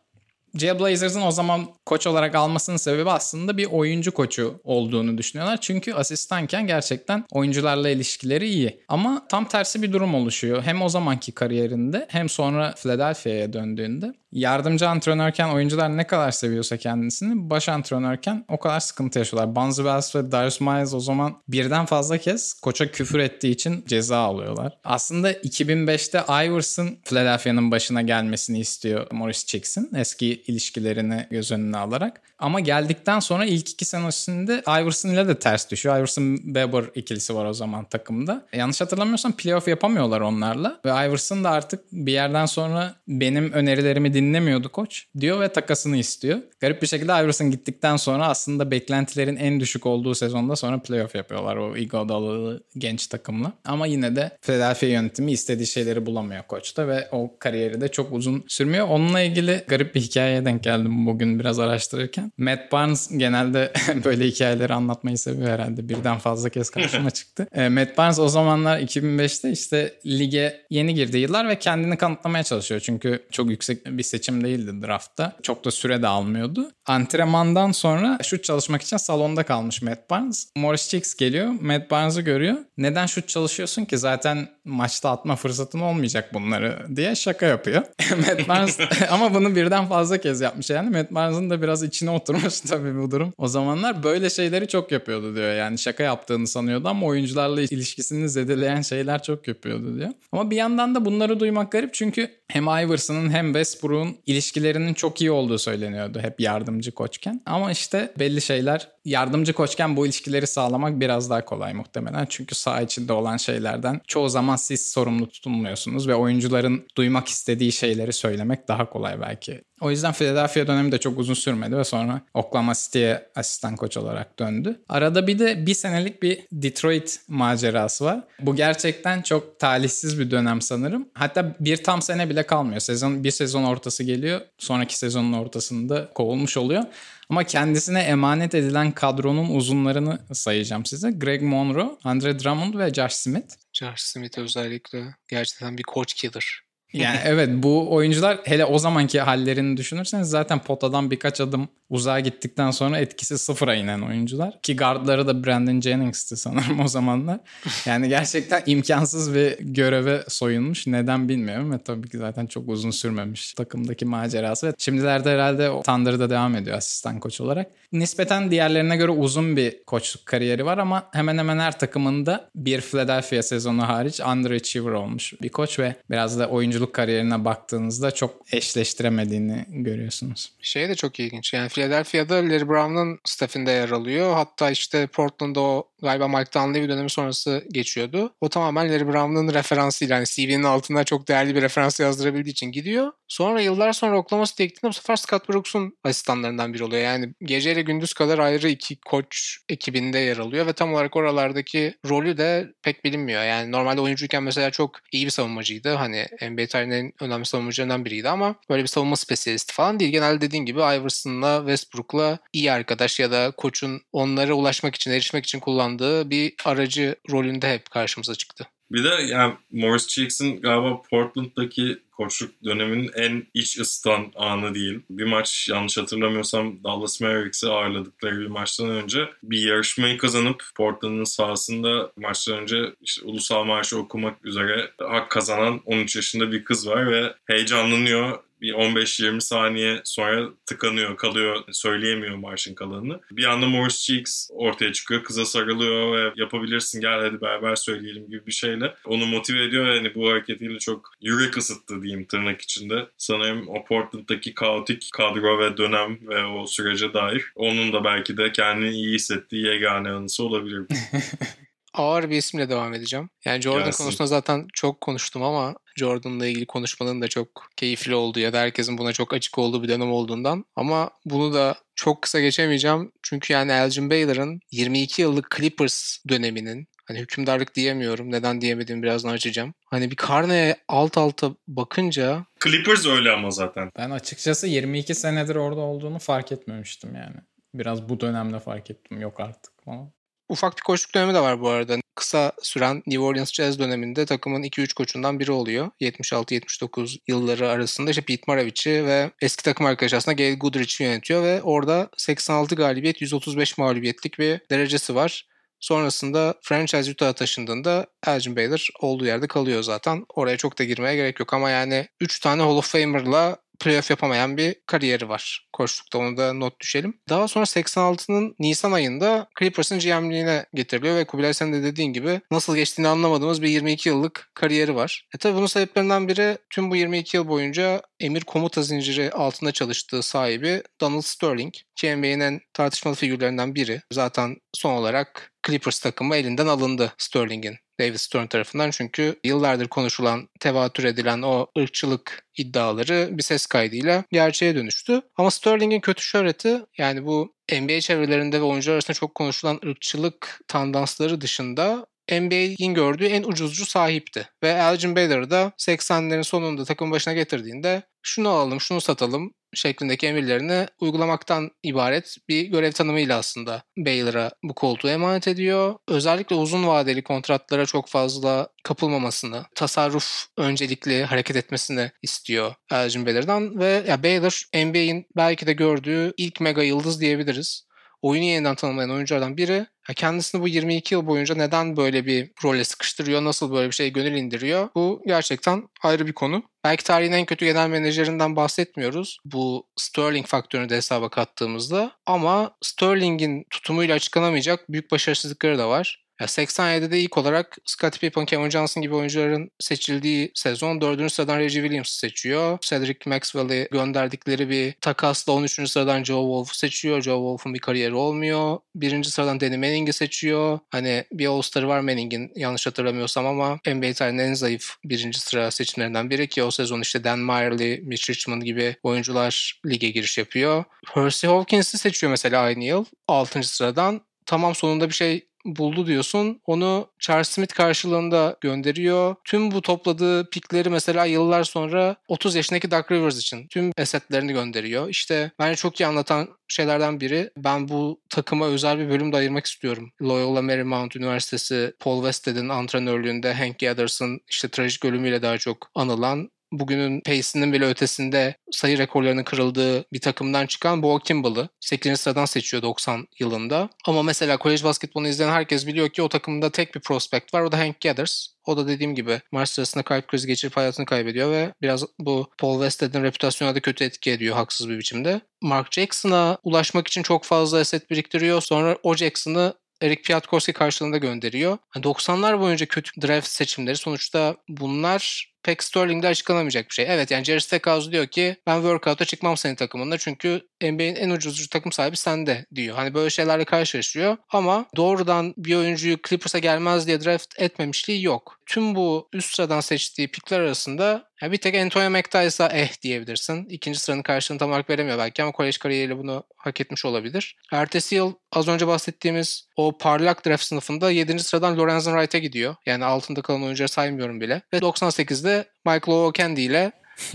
Jailblazers'ın o zaman koç olarak almasının sebebi aslında bir oyuncu koçu olduğunu düşünüyorlar. Çünkü asistanken gerçekten oyuncularla ilişkileri iyi. Ama tam tersi bir durum oluşuyor. Hem o zamanki kariyerinde hem sonra Philadelphia'ya döndüğünde. Yardımcı antrenörken oyuncular ne kadar seviyorsa kendisini baş antrenörken o kadar sıkıntı yaşıyorlar. Bonzi Wells ve Darius Miles o zaman birden fazla kez koça küfür ettiği için ceza alıyorlar. Aslında 2005'te Iverson Philadelphia'nın başına gelmesini istiyor Morris Chicks'in eski ilişkilerini göz önüne alarak. Ama geldikten sonra ilk iki senesinde Iverson ile de ters düşüyor. Iverson Weber ikilisi var o zaman takımda. Yanlış hatırlamıyorsam playoff yapamıyorlar onlarla. Ve Iverson da artık bir yerden sonra benim önerilerimi dinlemiyordu koç diyor ve takasını istiyor. Garip bir şekilde Iverson gittikten sonra aslında beklentilerin en düşük olduğu sezonda sonra playoff yapıyorlar o Iguodalalı genç takımla. Ama yine de Philadelphia yönetimi istediği şeyleri bulamıyor koçta ve o kariyeri de çok uzun sürmüyor. Onunla ilgili garip bir hikayeye denk geldim bugün biraz araştırırken. Matt Barnes genelde [LAUGHS] böyle hikayeleri anlatmayı seviyor herhalde. Birden fazla kez karşıma çıktı. E, Matt Barnes o zamanlar 2005'te işte lige yeni girdi yıllar ve kendini kanıtlamaya çalışıyor. Çünkü çok yüksek bir seçim değildi draftta. Çok da süre de almıyordu. Antrenmandan sonra şut çalışmak için salonda kalmış Matt Barnes. Morris Chicks geliyor. Matt Barnes'ı görüyor. Neden şut çalışıyorsun ki? Zaten maçta atma fırsatın olmayacak bunları diye şaka yapıyor. [LAUGHS] Matt Barnes [LAUGHS] ama bunu birden fazla kez yapmış yani. Matt Barnes'ın da biraz içine [LAUGHS] oturmuş tabii bu durum. O zamanlar böyle şeyleri çok yapıyordu diyor. Yani şaka yaptığını sanıyordu ama oyuncularla ilişkisini zedeleyen şeyler çok yapıyordu diyor. Ama bir yandan da bunları duymak garip çünkü hem Iverson'ın hem Westbrook'un ilişkilerinin çok iyi olduğu söyleniyordu hep yardımcı koçken. Ama işte belli şeyler yardımcı koçken bu ilişkileri sağlamak biraz daha kolay muhtemelen. Çünkü saha içinde olan şeylerden çoğu zaman siz sorumlu tutulmuyorsunuz ve oyuncuların duymak istediği şeyleri söylemek daha kolay belki. O yüzden Philadelphia dönemi de çok uzun sürmedi ve sonra Oklahoma City'ye asistan koç olarak döndü. Arada bir de bir senelik bir Detroit macerası var. Bu gerçekten çok talihsiz bir dönem sanırım. Hatta bir tam sene bile kalmıyor. Sezon bir sezon ortası geliyor. Sonraki sezonun ortasında kovulmuş oluyor. Ama kendisine emanet edilen kadronun uzunlarını sayacağım size. Greg Monroe, Andre Drummond ve Josh Smith. Josh Smith özellikle gerçekten bir coach killer. Yani evet bu oyuncular hele o zamanki hallerini düşünürseniz zaten potadan birkaç adım uzağa gittikten sonra etkisi sıfıra inen oyuncular. Ki guardları da Brandon Jennings'ti sanırım [LAUGHS] o zamanlar. Yani gerçekten imkansız bir göreve soyunmuş. Neden bilmiyorum ve tabii ki zaten çok uzun sürmemiş takımdaki macerası. Ve şimdilerde herhalde Thunder'da devam ediyor asistan koç olarak. Nispeten diğerlerine göre uzun bir koçluk kariyeri var ama hemen hemen her takımında bir Philadelphia sezonu hariç underachiever olmuş bir koç ve biraz da oyunculuk kariyerine baktığınızda çok eşleştiremediğini görüyorsunuz. Şey de çok ilginç. Yani Philadelphia'da Larry Brown'un staffinde yer alıyor. Hatta işte Portland'da o galiba Mike Dunleavy dönemi sonrası geçiyordu. O tamamen Larry Brown'un referansıyla yani CV'nin altında çok değerli bir referans yazdırabildiği için gidiyor. Sonra yıllar sonra Oklahoma City'ye gittiğinde bu sefer Scott Brooks'un asistanlarından biri oluyor. Yani geceyle gündüz kadar ayrı iki koç ekibinde yer alıyor ve tam olarak oralardaki rolü de pek bilinmiyor. Yani normalde oyuncuyken mesela çok iyi bir savunmacıydı. Hani NBA tarihinin önemli savunmacılarından biriydi ama böyle bir savunma spesiyalisti falan değil. Genelde dediğin gibi Iverson'la Westbrook'la iyi arkadaş ya da koçun onlara ulaşmak için, erişmek için kullandığı bir aracı rolünde hep karşımıza çıktı. Bir de yani Morris Cheeks'in galiba Portland'daki koçluk döneminin en iç ısıtan anı değil. Bir maç yanlış hatırlamıyorsam Dallas Mavericks'i ağırladıkları bir maçtan önce bir yarışmayı kazanıp Portland'ın sahasında maçtan önce işte ulusal marşı okumak üzere hak kazanan 13 yaşında bir kız var ve heyecanlanıyor bir 15-20 saniye sonra tıkanıyor, kalıyor, söyleyemiyor marşın kalanını. Bir anda Morris Cheeks ortaya çıkıyor, kıza sarılıyor ve yapabilirsin gel hadi beraber söyleyelim gibi bir şeyle onu motive ediyor ve hani bu hareketiyle çok yürek ısıttı diyeyim tırnak içinde. Sanırım o Portland'daki kaotik kadro ve dönem ve o sürece dair onun da belki de kendini iyi hissettiği yegane anısı olabilir. [LAUGHS] ağır bir isimle devam edeceğim. Yani Jordan Gelsin. konusunda zaten çok konuştum ama Jordan'la ilgili konuşmanın da çok keyifli olduğu ya da herkesin buna çok açık olduğu bir dönem olduğundan. Ama bunu da çok kısa geçemeyeceğim. Çünkü yani Elgin Baylor'ın 22 yıllık Clippers döneminin Hani hükümdarlık diyemiyorum. Neden diyemediğimi birazdan açacağım. Hani bir karneye alt alta bakınca Clippers öyle ama zaten. Ben açıkçası 22 senedir orada olduğunu fark etmemiştim yani. Biraz bu dönemde fark ettim. Yok artık falan. Ufak bir koçluk dönemi de var bu arada. Kısa süren New Orleans Jazz döneminde takımın 2-3 koçundan biri oluyor. 76-79 yılları arasında işte Pete Maravich'i ve eski takım arkadaşı aslında Gail Goodrich'i yönetiyor ve orada 86 galibiyet 135 mağlubiyetlik bir derecesi var. Sonrasında franchise Utah'a taşındığında Elgin Baylor olduğu yerde kalıyor zaten. Oraya çok da girmeye gerek yok ama yani 3 tane Hall of Famer'la playoff yapamayan bir kariyeri var. Koçlukta onu da not düşelim. Daha sonra 86'nın Nisan ayında Clippers'ın GM'liğine getiriliyor ve Kubilay sen de dediğin gibi nasıl geçtiğini anlamadığımız bir 22 yıllık kariyeri var. E tabi bunun sebeplerinden biri tüm bu 22 yıl boyunca emir komuta zinciri altında çalıştığı sahibi Donald Sterling. Ki NBA'nin en tartışmalı figürlerinden biri. Zaten son olarak Clippers takımı elinden alındı Sterling'in. David Stern tarafından çünkü yıllardır konuşulan, tevatür edilen o ırkçılık iddiaları bir ses kaydıyla gerçeğe dönüştü. Ama Sterling'in kötü şöhreti yani bu NBA çevrelerinde ve oyuncular arasında çok konuşulan ırkçılık tandansları dışında NBA'in gördüğü en ucuzcu sahipti. Ve Elgin Baylor'ı da 80'lerin sonunda takım başına getirdiğinde şunu alalım, şunu satalım şeklindeki emirlerini uygulamaktan ibaret bir görev tanımıyla aslında Baylor'a bu koltuğu emanet ediyor. Özellikle uzun vadeli kontratlara çok fazla kapılmamasını, tasarruf öncelikli hareket etmesini istiyor Elgin Baylor'dan ve ya Baylor NBA'in belki de gördüğü ilk mega yıldız diyebiliriz oyunu yeniden tanımlayan oyunculardan biri. Kendisini bu 22 yıl boyunca neden böyle bir role sıkıştırıyor, nasıl böyle bir şey gönül indiriyor? Bu gerçekten ayrı bir konu. Belki tarihin en kötü genel menajerinden bahsetmiyoruz. Bu Sterling faktörünü de hesaba kattığımızda. Ama Sterling'in tutumuyla açıklanamayacak büyük başarısızlıkları da var. Ya 87'de ilk olarak Scottie Pippen, Kevin Johnson gibi oyuncuların seçildiği sezon 4. sıradan Reggie Williams'ı seçiyor. Cedric Maxwell'i gönderdikleri bir takasla 13. sıradan Joe Wolf'u seçiyor. Joe Wolf'un bir kariyeri olmuyor. 1. sıradan Danny Manning'i seçiyor. Hani bir All-Star'ı var Manning'in yanlış hatırlamıyorsam ama NBA tarihinin en zayıf 1. sıra seçimlerinden biri ki o sezon işte Dan Meyerly, Mitch Richmond gibi oyuncular lige giriş yapıyor. Percy Hawkins'i seçiyor mesela aynı yıl 6. sıradan. Tamam sonunda bir şey buldu diyorsun. Onu Charles Smith karşılığında gönderiyor. Tüm bu topladığı pikleri mesela yıllar sonra 30 yaşındaki Doug Rivers için tüm esetlerini gönderiyor. İşte bence çok iyi anlatan şeylerden biri. Ben bu takıma özel bir bölüm de ayırmak istiyorum. Loyola Marymount Üniversitesi Paul Wested'in antrenörlüğünde Hank Gathers'ın işte trajik ölümüyle daha çok anılan bugünün pace'inin bile ötesinde sayı rekorlarının kırıldığı bir takımdan çıkan Bo Kimball'ı 8. sıradan seçiyor 90 yılında. Ama mesela kolej basketbolunu izleyen herkes biliyor ki o takımda tek bir prospect var o da Hank Gathers. O da dediğim gibi maç sırasında kalp krizi geçirip hayatını kaybediyor ve biraz bu Paul Wested'in reputasyonuna da kötü etki ediyor haksız bir biçimde. Mark Jackson'a ulaşmak için çok fazla eset biriktiriyor. Sonra o Jackson'ı Eric Piatkowski karşılığında gönderiyor. 90'lar boyunca kötü draft seçimleri sonuçta bunlar pek Sterling'de açıklanamayacak bir şey. Evet yani Jerry Stackhouse diyor ki ben workout'a çıkmam senin takımında çünkü NBA'in en ucuz takım sahibi sende diyor. Hani böyle şeylerle karşılaşıyor ama doğrudan bir oyuncuyu Clippers'a gelmez diye draft etmemişliği yok. Tüm bu üst sıradan seçtiği pikler arasında yani bir tek Antonio McDyess'a eh diyebilirsin. İkinci sıranın karşılığını tam olarak veremiyor belki ama kolej kariyeriyle bunu hak etmiş olabilir. Ertesi yıl az önce bahsettiğimiz o parlak draft sınıfında 7. sıradan Lorenzen Wright'a gidiyor. Yani altında kalan oyuncuları saymıyorum bile. Ve 98'de Michael O'Kendi ile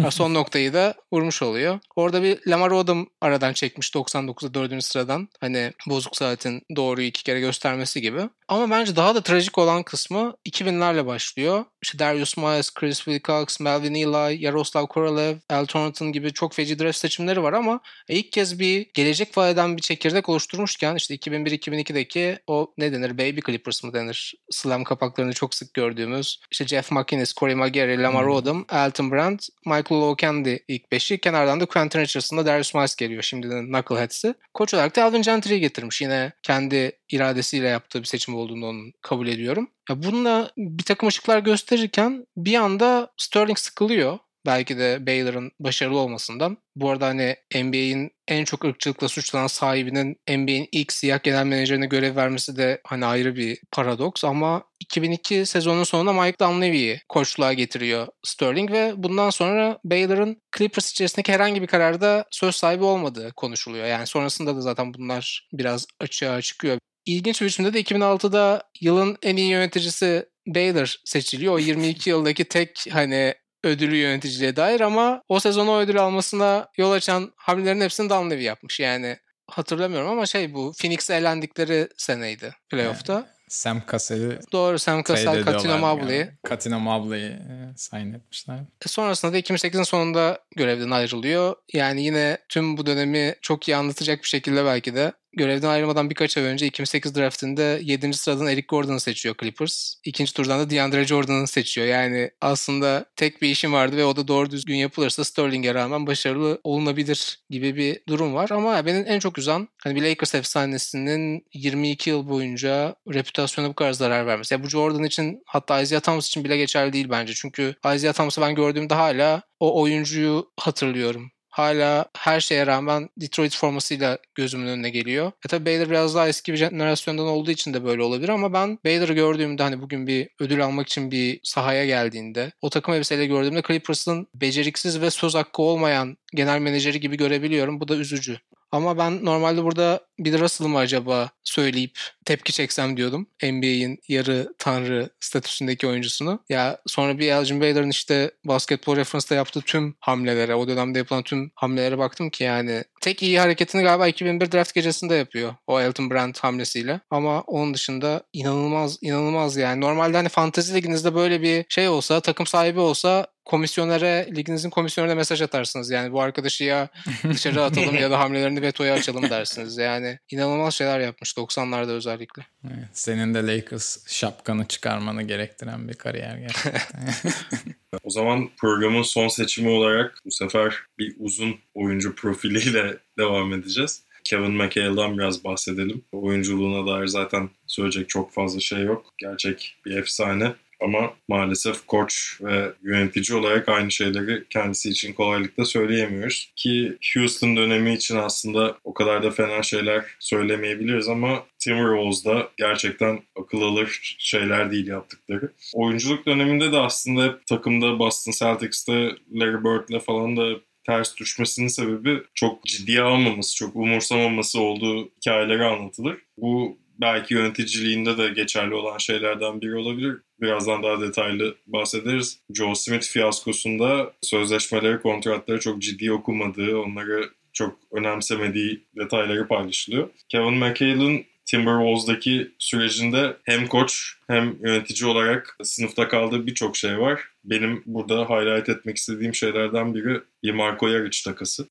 son noktayı da vurmuş oluyor. Orada bir Lamar Odom aradan çekmiş 99'da 4. sıradan. Hani bozuk saatin doğruyu iki kere göstermesi gibi. Ama bence daha da trajik olan kısmı 2000'lerle başlıyor. İşte Darius Miles, Chris Wilcox, Melvin Eli, Yaroslav Korolev, Al Thornton gibi çok feci draft seçimleri var ama ilk kez bir gelecek vadeden bir çekirdek oluşturmuşken işte 2001-2002'deki o ne denir Baby Clippers mı denir? Slam kapaklarını çok sık gördüğümüz işte Jeff McInnes, Corey Maggary, Lamar Hmm. Odom, Elton Brand, Michael O'Kendi ilk beşi. Kenardan da Quentin Richardson'da Darius Miles geliyor şimdinin Knuckleheads'i. Koç olarak da Alvin Gentry'yi getirmiş. Yine kendi iradesiyle yaptığı bir seçim olduğunu onun kabul ediyorum. Ya bununla bir takım ışıklar gösterirken bir anda Sterling sıkılıyor. Belki de Baylor'ın başarılı olmasından. Bu arada hani NBA'in en çok ırkçılıkla suçlanan sahibinin NBA'in ilk siyah genel menajerine görev vermesi de hani ayrı bir paradoks ama 2002 sezonun sonunda Mike Dunleavy'yi koçluğa getiriyor Sterling ve bundan sonra Baylor'ın Clippers içerisindeki herhangi bir kararda söz sahibi olmadığı konuşuluyor. Yani sonrasında da zaten bunlar biraz açığa çıkıyor. İlginç bir biçimde de 2006'da yılın en iyi yöneticisi Baylor seçiliyor. O 22 yıldaki tek hani ödülü yöneticiliğe dair ama o sezon o ödül almasına yol açan hamlelerin hepsini Dunleavy yapmış. Yani hatırlamıyorum ama şey bu Phoenix'e elendikleri seneydi playoff'ta. Sam Cassell'i Doğru Sam Cassell, Katino ediyorlar Mobley. yani. Katino Mobley'i e, sign etmişler. E, Sonrasında da 2008'in sonunda görevden ayrılıyor. Yani yine tüm bu dönemi çok iyi anlatacak bir şekilde belki de görevden ayrılmadan birkaç ay önce 2008 draftında 7. sıradan Eric Gordon'ı seçiyor Clippers. İkinci turdan da DeAndre Jordan'ı seçiyor. Yani aslında tek bir işim vardı ve o da doğru düzgün yapılırsa Sterling'e rağmen başarılı olunabilir gibi bir durum var. Ama benim en çok üzen hani bir Lakers efsanesinin 22 yıl boyunca reputasyona bu kadar zarar vermesi. Ya bu Jordan için hatta Isaiah Thomas için bile geçerli değil bence. Çünkü Isaiah Thomas'ı ben gördüğümde hala o oyuncuyu hatırlıyorum hala her şeye rağmen Detroit formasıyla gözümün önüne geliyor. E tabi Baylor biraz daha eski bir jenerasyondan olduğu için de böyle olabilir ama ben Baylor'ı gördüğümde hani bugün bir ödül almak için bir sahaya geldiğinde o takım elbiseyle gördüğümde Clippers'ın beceriksiz ve söz hakkı olmayan genel menajeri gibi görebiliyorum. Bu da üzücü. Ama ben normalde burada bir Russell mı acaba söyleyip tepki çeksem diyordum. NBA'in yarı tanrı statüsündeki oyuncusunu. Ya sonra bir Elgin Baylor'ın işte basketbol referansta yaptığı tüm hamlelere, o dönemde yapılan tüm hamlelere baktım ki yani tek iyi hareketini galiba 2001 draft gecesinde yapıyor. O Elton Brand hamlesiyle. Ama onun dışında inanılmaz inanılmaz yani. Normalde hani fantezi liginizde böyle bir şey olsa, takım sahibi olsa komisyonere, liginizin komisyonuna mesaj atarsınız. Yani bu arkadaşı ya [LAUGHS] dışarı atalım ya da hamlelerini vetoya açalım dersiniz. Yani inanılmaz şeyler yapmış 90'larda özellikle. Evet, senin de Lakers şapkanı çıkarmanı gerektiren bir kariyer gerçekten. [LAUGHS] O zaman programın son seçimi olarak bu sefer bir uzun oyuncu profiliyle [LAUGHS] devam edeceğiz. Kevin McHale'dan biraz bahsedelim. Oyunculuğuna dair zaten söyleyecek çok fazla şey yok. Gerçek bir efsane. Ama maalesef koç ve yönetici olarak aynı şeyleri kendisi için kolaylıkla söyleyemiyoruz. Ki Houston dönemi için aslında o kadar da fena şeyler söylemeyebiliriz ama Timberwolves'da gerçekten akıl alır şeyler değil yaptıkları. Oyunculuk döneminde de aslında hep takımda Boston Celtics'te Larry Bird'le falan da ters düşmesinin sebebi çok ciddiye almaması, çok umursamaması olduğu hikayeleri anlatılır. Bu belki yöneticiliğinde de geçerli olan şeylerden biri olabilir. Birazdan daha detaylı bahsederiz. Joe Smith fiyaskosunda sözleşmeleri, kontratları çok ciddi okumadığı, onları çok önemsemediği detayları paylaşılıyor. Kevin McHale'ın Timberwolves'daki sürecinde hem koç hem yönetici olarak sınıfta kaldığı birçok şey var. Benim burada highlight etmek istediğim şeylerden biri Marco Jaric takası.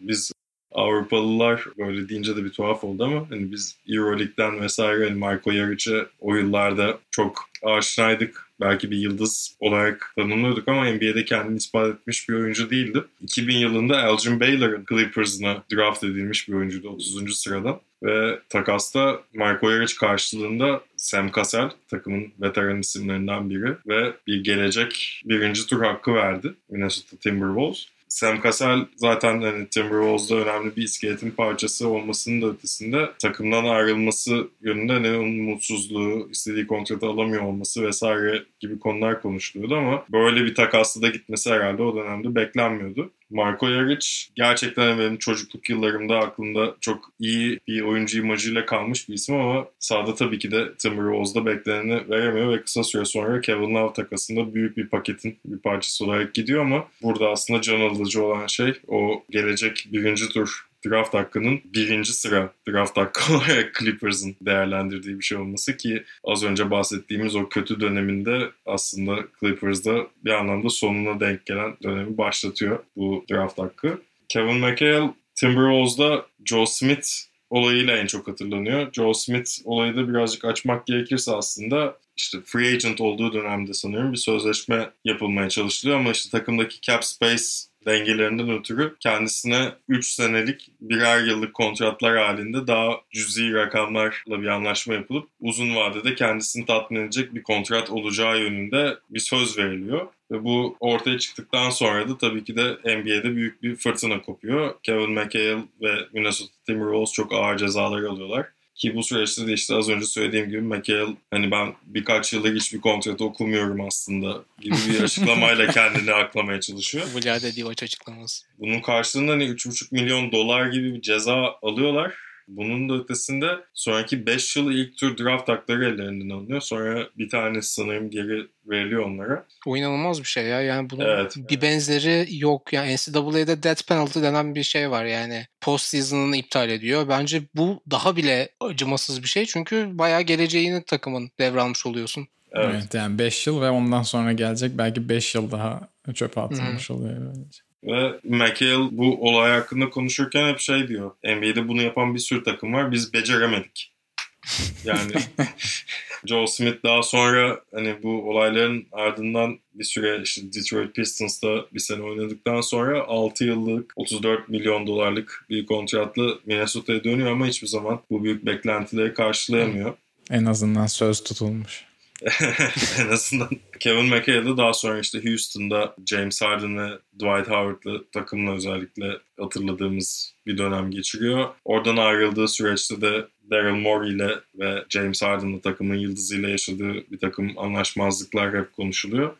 Biz Avrupalılar böyle deyince de bir tuhaf oldu ama hani biz Euroleague'den vesaire hani Marco Jaric'e o yıllarda çok aşinaydık. Belki bir yıldız olarak tanımlıyorduk ama NBA'de kendini ispat etmiş bir oyuncu değildi. 2000 yılında Elgin Baylor'ın Clippers'ına draft edilmiş bir oyuncuydu 30. sıradan. Ve takasta Marco Jaric karşılığında Sam Cassell takımın veteran isimlerinden biri ve bir gelecek birinci tur hakkı verdi Minnesota Timberwolves. Sam Cassell zaten hani Timberwolves'da önemli bir iskeletin parçası olmasının da ötesinde takımdan ayrılması yönünde ne onun mutsuzluğu, istediği kontratı alamıyor olması vesaire gibi konular konuşuluyordu ama böyle bir takasla da gitmesi herhalde o dönemde beklenmiyordu. Marco Jaric gerçekten benim çocukluk yıllarımda aklımda çok iyi bir oyuncu imajıyla kalmış bir isim ama sahada tabii ki de Timberwolves'da bekleneni veremiyor ve kısa süre sonra Kevin Love takasında büyük bir paketin bir parçası olarak gidiyor ama burada aslında can alıcı olan şey o gelecek birinci tur draft hakkının birinci sıra draft hakkı [LAUGHS] olarak Clippers'ın değerlendirdiği bir şey olması ki az önce bahsettiğimiz o kötü döneminde aslında Clippers'da bir anlamda sonuna denk gelen dönemi başlatıyor bu draft hakkı. Kevin McHale Timberwolves'da Joe Smith olayıyla en çok hatırlanıyor. Joe Smith olayı da birazcık açmak gerekirse aslında işte free agent olduğu dönemde sanıyorum bir sözleşme yapılmaya çalışılıyor ama işte takımdaki cap space dengelerinden ötürü kendisine 3 senelik birer yıllık kontratlar halinde daha cüzi rakamlarla bir anlaşma yapılıp uzun vadede kendisini tatmin edecek bir kontrat olacağı yönünde bir söz veriliyor. Ve bu ortaya çıktıktan sonra da tabii ki de NBA'de büyük bir fırtına kopuyor. Kevin McHale ve Minnesota Timberwolves çok ağır cezalar alıyorlar. Ki bu süreçte de işte az önce söylediğim gibi McHale hani ben birkaç yıldır hiçbir kontratı okumuyorum aslında gibi bir [LAUGHS] açıklamayla kendini aklamaya çalışıyor. Vlade Divac açıklaması. Bunun karşılığında hani 3,5 milyon dolar gibi bir ceza alıyorlar. Bunun da ötesinde sonraki 5 yıl ilk tur draft hakları ellerinden alınıyor. Sonra bir tanesi sanırım geri veriliyor onlara. O inanılmaz bir şey ya. Yani bunun Evet. bir benzeri yok. Yani NCAA'de death penalty denen bir şey var. Yani post season'ını iptal ediyor. Bence bu daha bile acımasız bir şey. Çünkü bayağı geleceğini takımın devralmış oluyorsun. Evet. Evet. yani 5 yıl ve ondan sonra gelecek belki 5 yıl daha çöpe atılmış oluyor. böylece. Ve McHale bu olay hakkında konuşurken hep şey diyor. NBA'de bunu yapan bir sürü takım var. Biz beceremedik. Yani [LAUGHS] Joe Smith daha sonra hani bu olayların ardından bir süre işte Detroit Pistons'ta bir sene oynadıktan sonra 6 yıllık 34 milyon dolarlık bir kontratla Minnesota'ya dönüyor ama hiçbir zaman bu büyük beklentileri karşılayamıyor. En azından söz tutulmuş. [LAUGHS] en azından Kevin McHale daha sonra işte Houston'da James Harden ve Dwight Howard'lı takımla özellikle hatırladığımız bir dönem geçiriyor. Oradan ayrıldığı süreçte de Daryl Morey ile ve James Harden'lı takımın yıldızıyla yaşadığı bir takım anlaşmazlıklar hep konuşuluyor.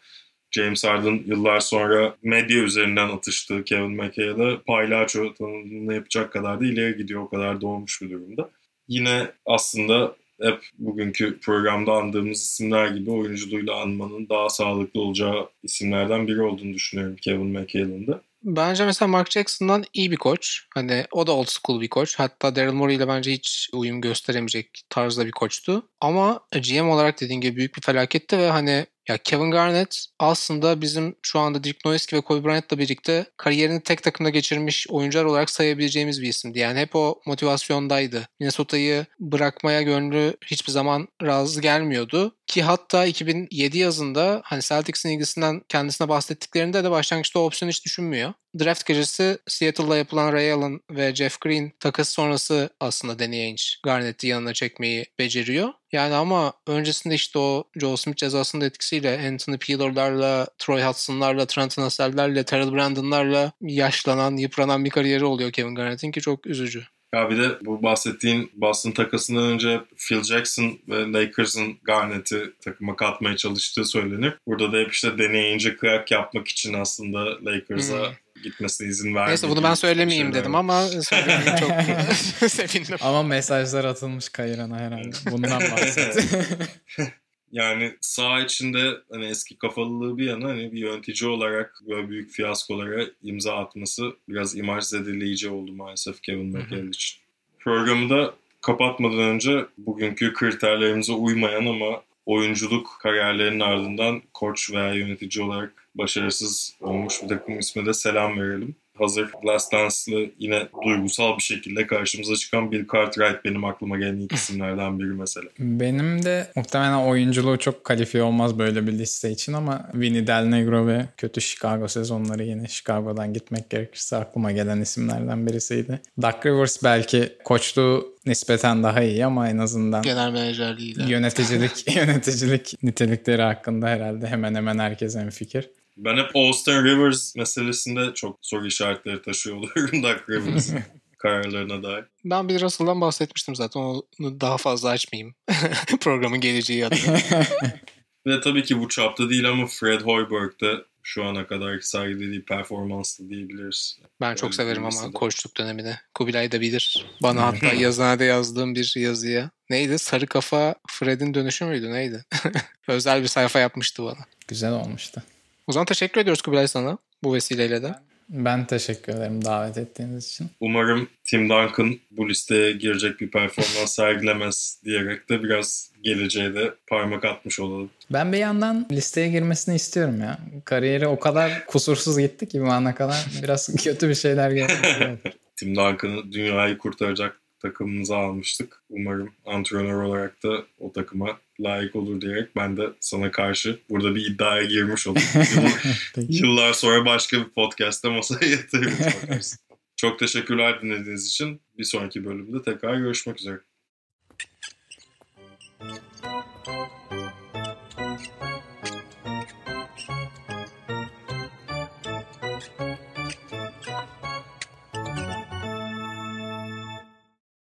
James Harden yıllar sonra medya üzerinden atıştığı Kevin McHale'e paylaço tanımını yapacak kadar da ileri gidiyor. O kadar doğmuş bir durumda. Yine aslında hep bugünkü programda andığımız isimler gibi oyunculuğuyla anmanın daha sağlıklı olacağı isimlerden biri olduğunu düşünüyorum Kevin McHale'ın da. Bence mesela Mark Jackson'dan iyi bir koç. Hani o da old school bir koç. Hatta Daryl Morey ile bence hiç uyum gösteremeyecek tarzda bir koçtu. Ama GM olarak dediğin gibi büyük bir felaketti ve hani ya Kevin Garnett aslında bizim şu anda Dirk Nowitzki ve Kobe Bryant'la birlikte kariyerini tek takımda geçirmiş oyuncular olarak sayabileceğimiz bir isimdi. Yani hep o motivasyondaydı. Minnesota'yı bırakmaya gönlü hiçbir zaman razı gelmiyordu. Ki hatta 2007 yazında hani Celtics'in ilgisinden kendisine bahsettiklerinde de başlangıçta o opsiyonu hiç düşünmüyor. Draft gecesi Seattle'da yapılan Ray Allen ve Jeff Green takası sonrası aslında Danny Ainge Garnett'i yanına çekmeyi beceriyor. Yani ama öncesinde işte o Joel Smith cezasının etkisiyle Anthony Peeler'larla, Troy Hudson'larla, Trent Russell'lerle, Terrell Brandon'larla yaşlanan, yıpranan bir kariyeri oluyor Kevin Garnett'in ki çok üzücü. Ya bir de bu bahsettiğin Boston takasından önce Phil Jackson ve Lakers'ın Garnett'i takıma katmaya çalıştığı söylenir. Burada da hep işte deneyince kıyak yapmak için aslında Lakers'a gitmesine izin verdi. Neyse bunu ben söylemeyeyim dedim ama söylemeyeyim çok [LAUGHS] [LAUGHS] sevindim. Ama mesajlar atılmış Kayran'a herhalde. Bundan bahsetti. [LAUGHS] Yani sağ içinde hani eski kafalılığı bir yana hani bir yönetici olarak böyle büyük fiyaskolara imza atması biraz imaj zedeleyici oldu maalesef Kevin McHale için. Programı da kapatmadan önce bugünkü kriterlerimize uymayan ama oyunculuk kariyerlerinin ardından koç veya yönetici olarak başarısız olmuş bir takım isme de selam verelim. Hazır Last Dance'lı yine duygusal bir şekilde karşımıza çıkan Bill Cartwright benim aklıma gelen ilk isimlerden biri mesela. Benim de muhtemelen oyunculuğu çok kalifiye olmaz böyle bir liste için ama Vinny Del Negro ve kötü Chicago sezonları yine Chicago'dan gitmek gerekirse aklıma gelen isimlerden birisiydi. Doug Rivers belki koçluğu nispeten daha iyi ama en azından Genel menajerliğiyle. yöneticilik [LAUGHS] yöneticilik nitelikleri hakkında herhalde hemen hemen herkes en fikir. Ben hep Austin Rivers meselesinde çok soru işaretleri taşıyor oluyorum [LAUGHS] Doug Rivers'ın [LAUGHS] kararlarına dair. Ben bir Russell'dan bahsetmiştim zaten. Onu daha fazla açmayayım. [LAUGHS] Programın geleceği adına. Ve tabii ki bu çapta değil ama Fred Hoiberg de şu ana kadar sergilediği performanslı diyebiliriz. Ben çok Öyle severim ama de. koçluk dönemini. Kubilay da bilir. Bana hatta yazıhanede yazdığım bir yazıya. Neydi? Sarı kafa Fred'in dönüşü müydü? Neydi? Özel bir sayfa yapmıştı bana. Güzel olmuştu. O zaman teşekkür ediyoruz Kubilay sana bu vesileyle de. Ben teşekkür ederim davet ettiğiniz için. Umarım Tim Duncan bu listeye girecek bir performans [LAUGHS] sergilemez diyerek de biraz geleceğe de parmak atmış olalım. Ben bir yandan listeye girmesini istiyorum ya. Kariyeri o kadar kusursuz gitti ki bu ana kadar biraz [LAUGHS] kötü bir şeyler geldi. [LAUGHS] Tim Duncan'ı dünyayı kurtaracak takımımıza almıştık. Umarım antrenör olarak da o takıma layık olur diyerek ben de sana karşı burada bir iddiaya girmiş oldum. [LAUGHS] Yıllar sonra başka bir podcast'te masaya [LAUGHS] yatırırız. Çok teşekkürler dinlediğiniz için. Bir sonraki bölümde tekrar görüşmek üzere.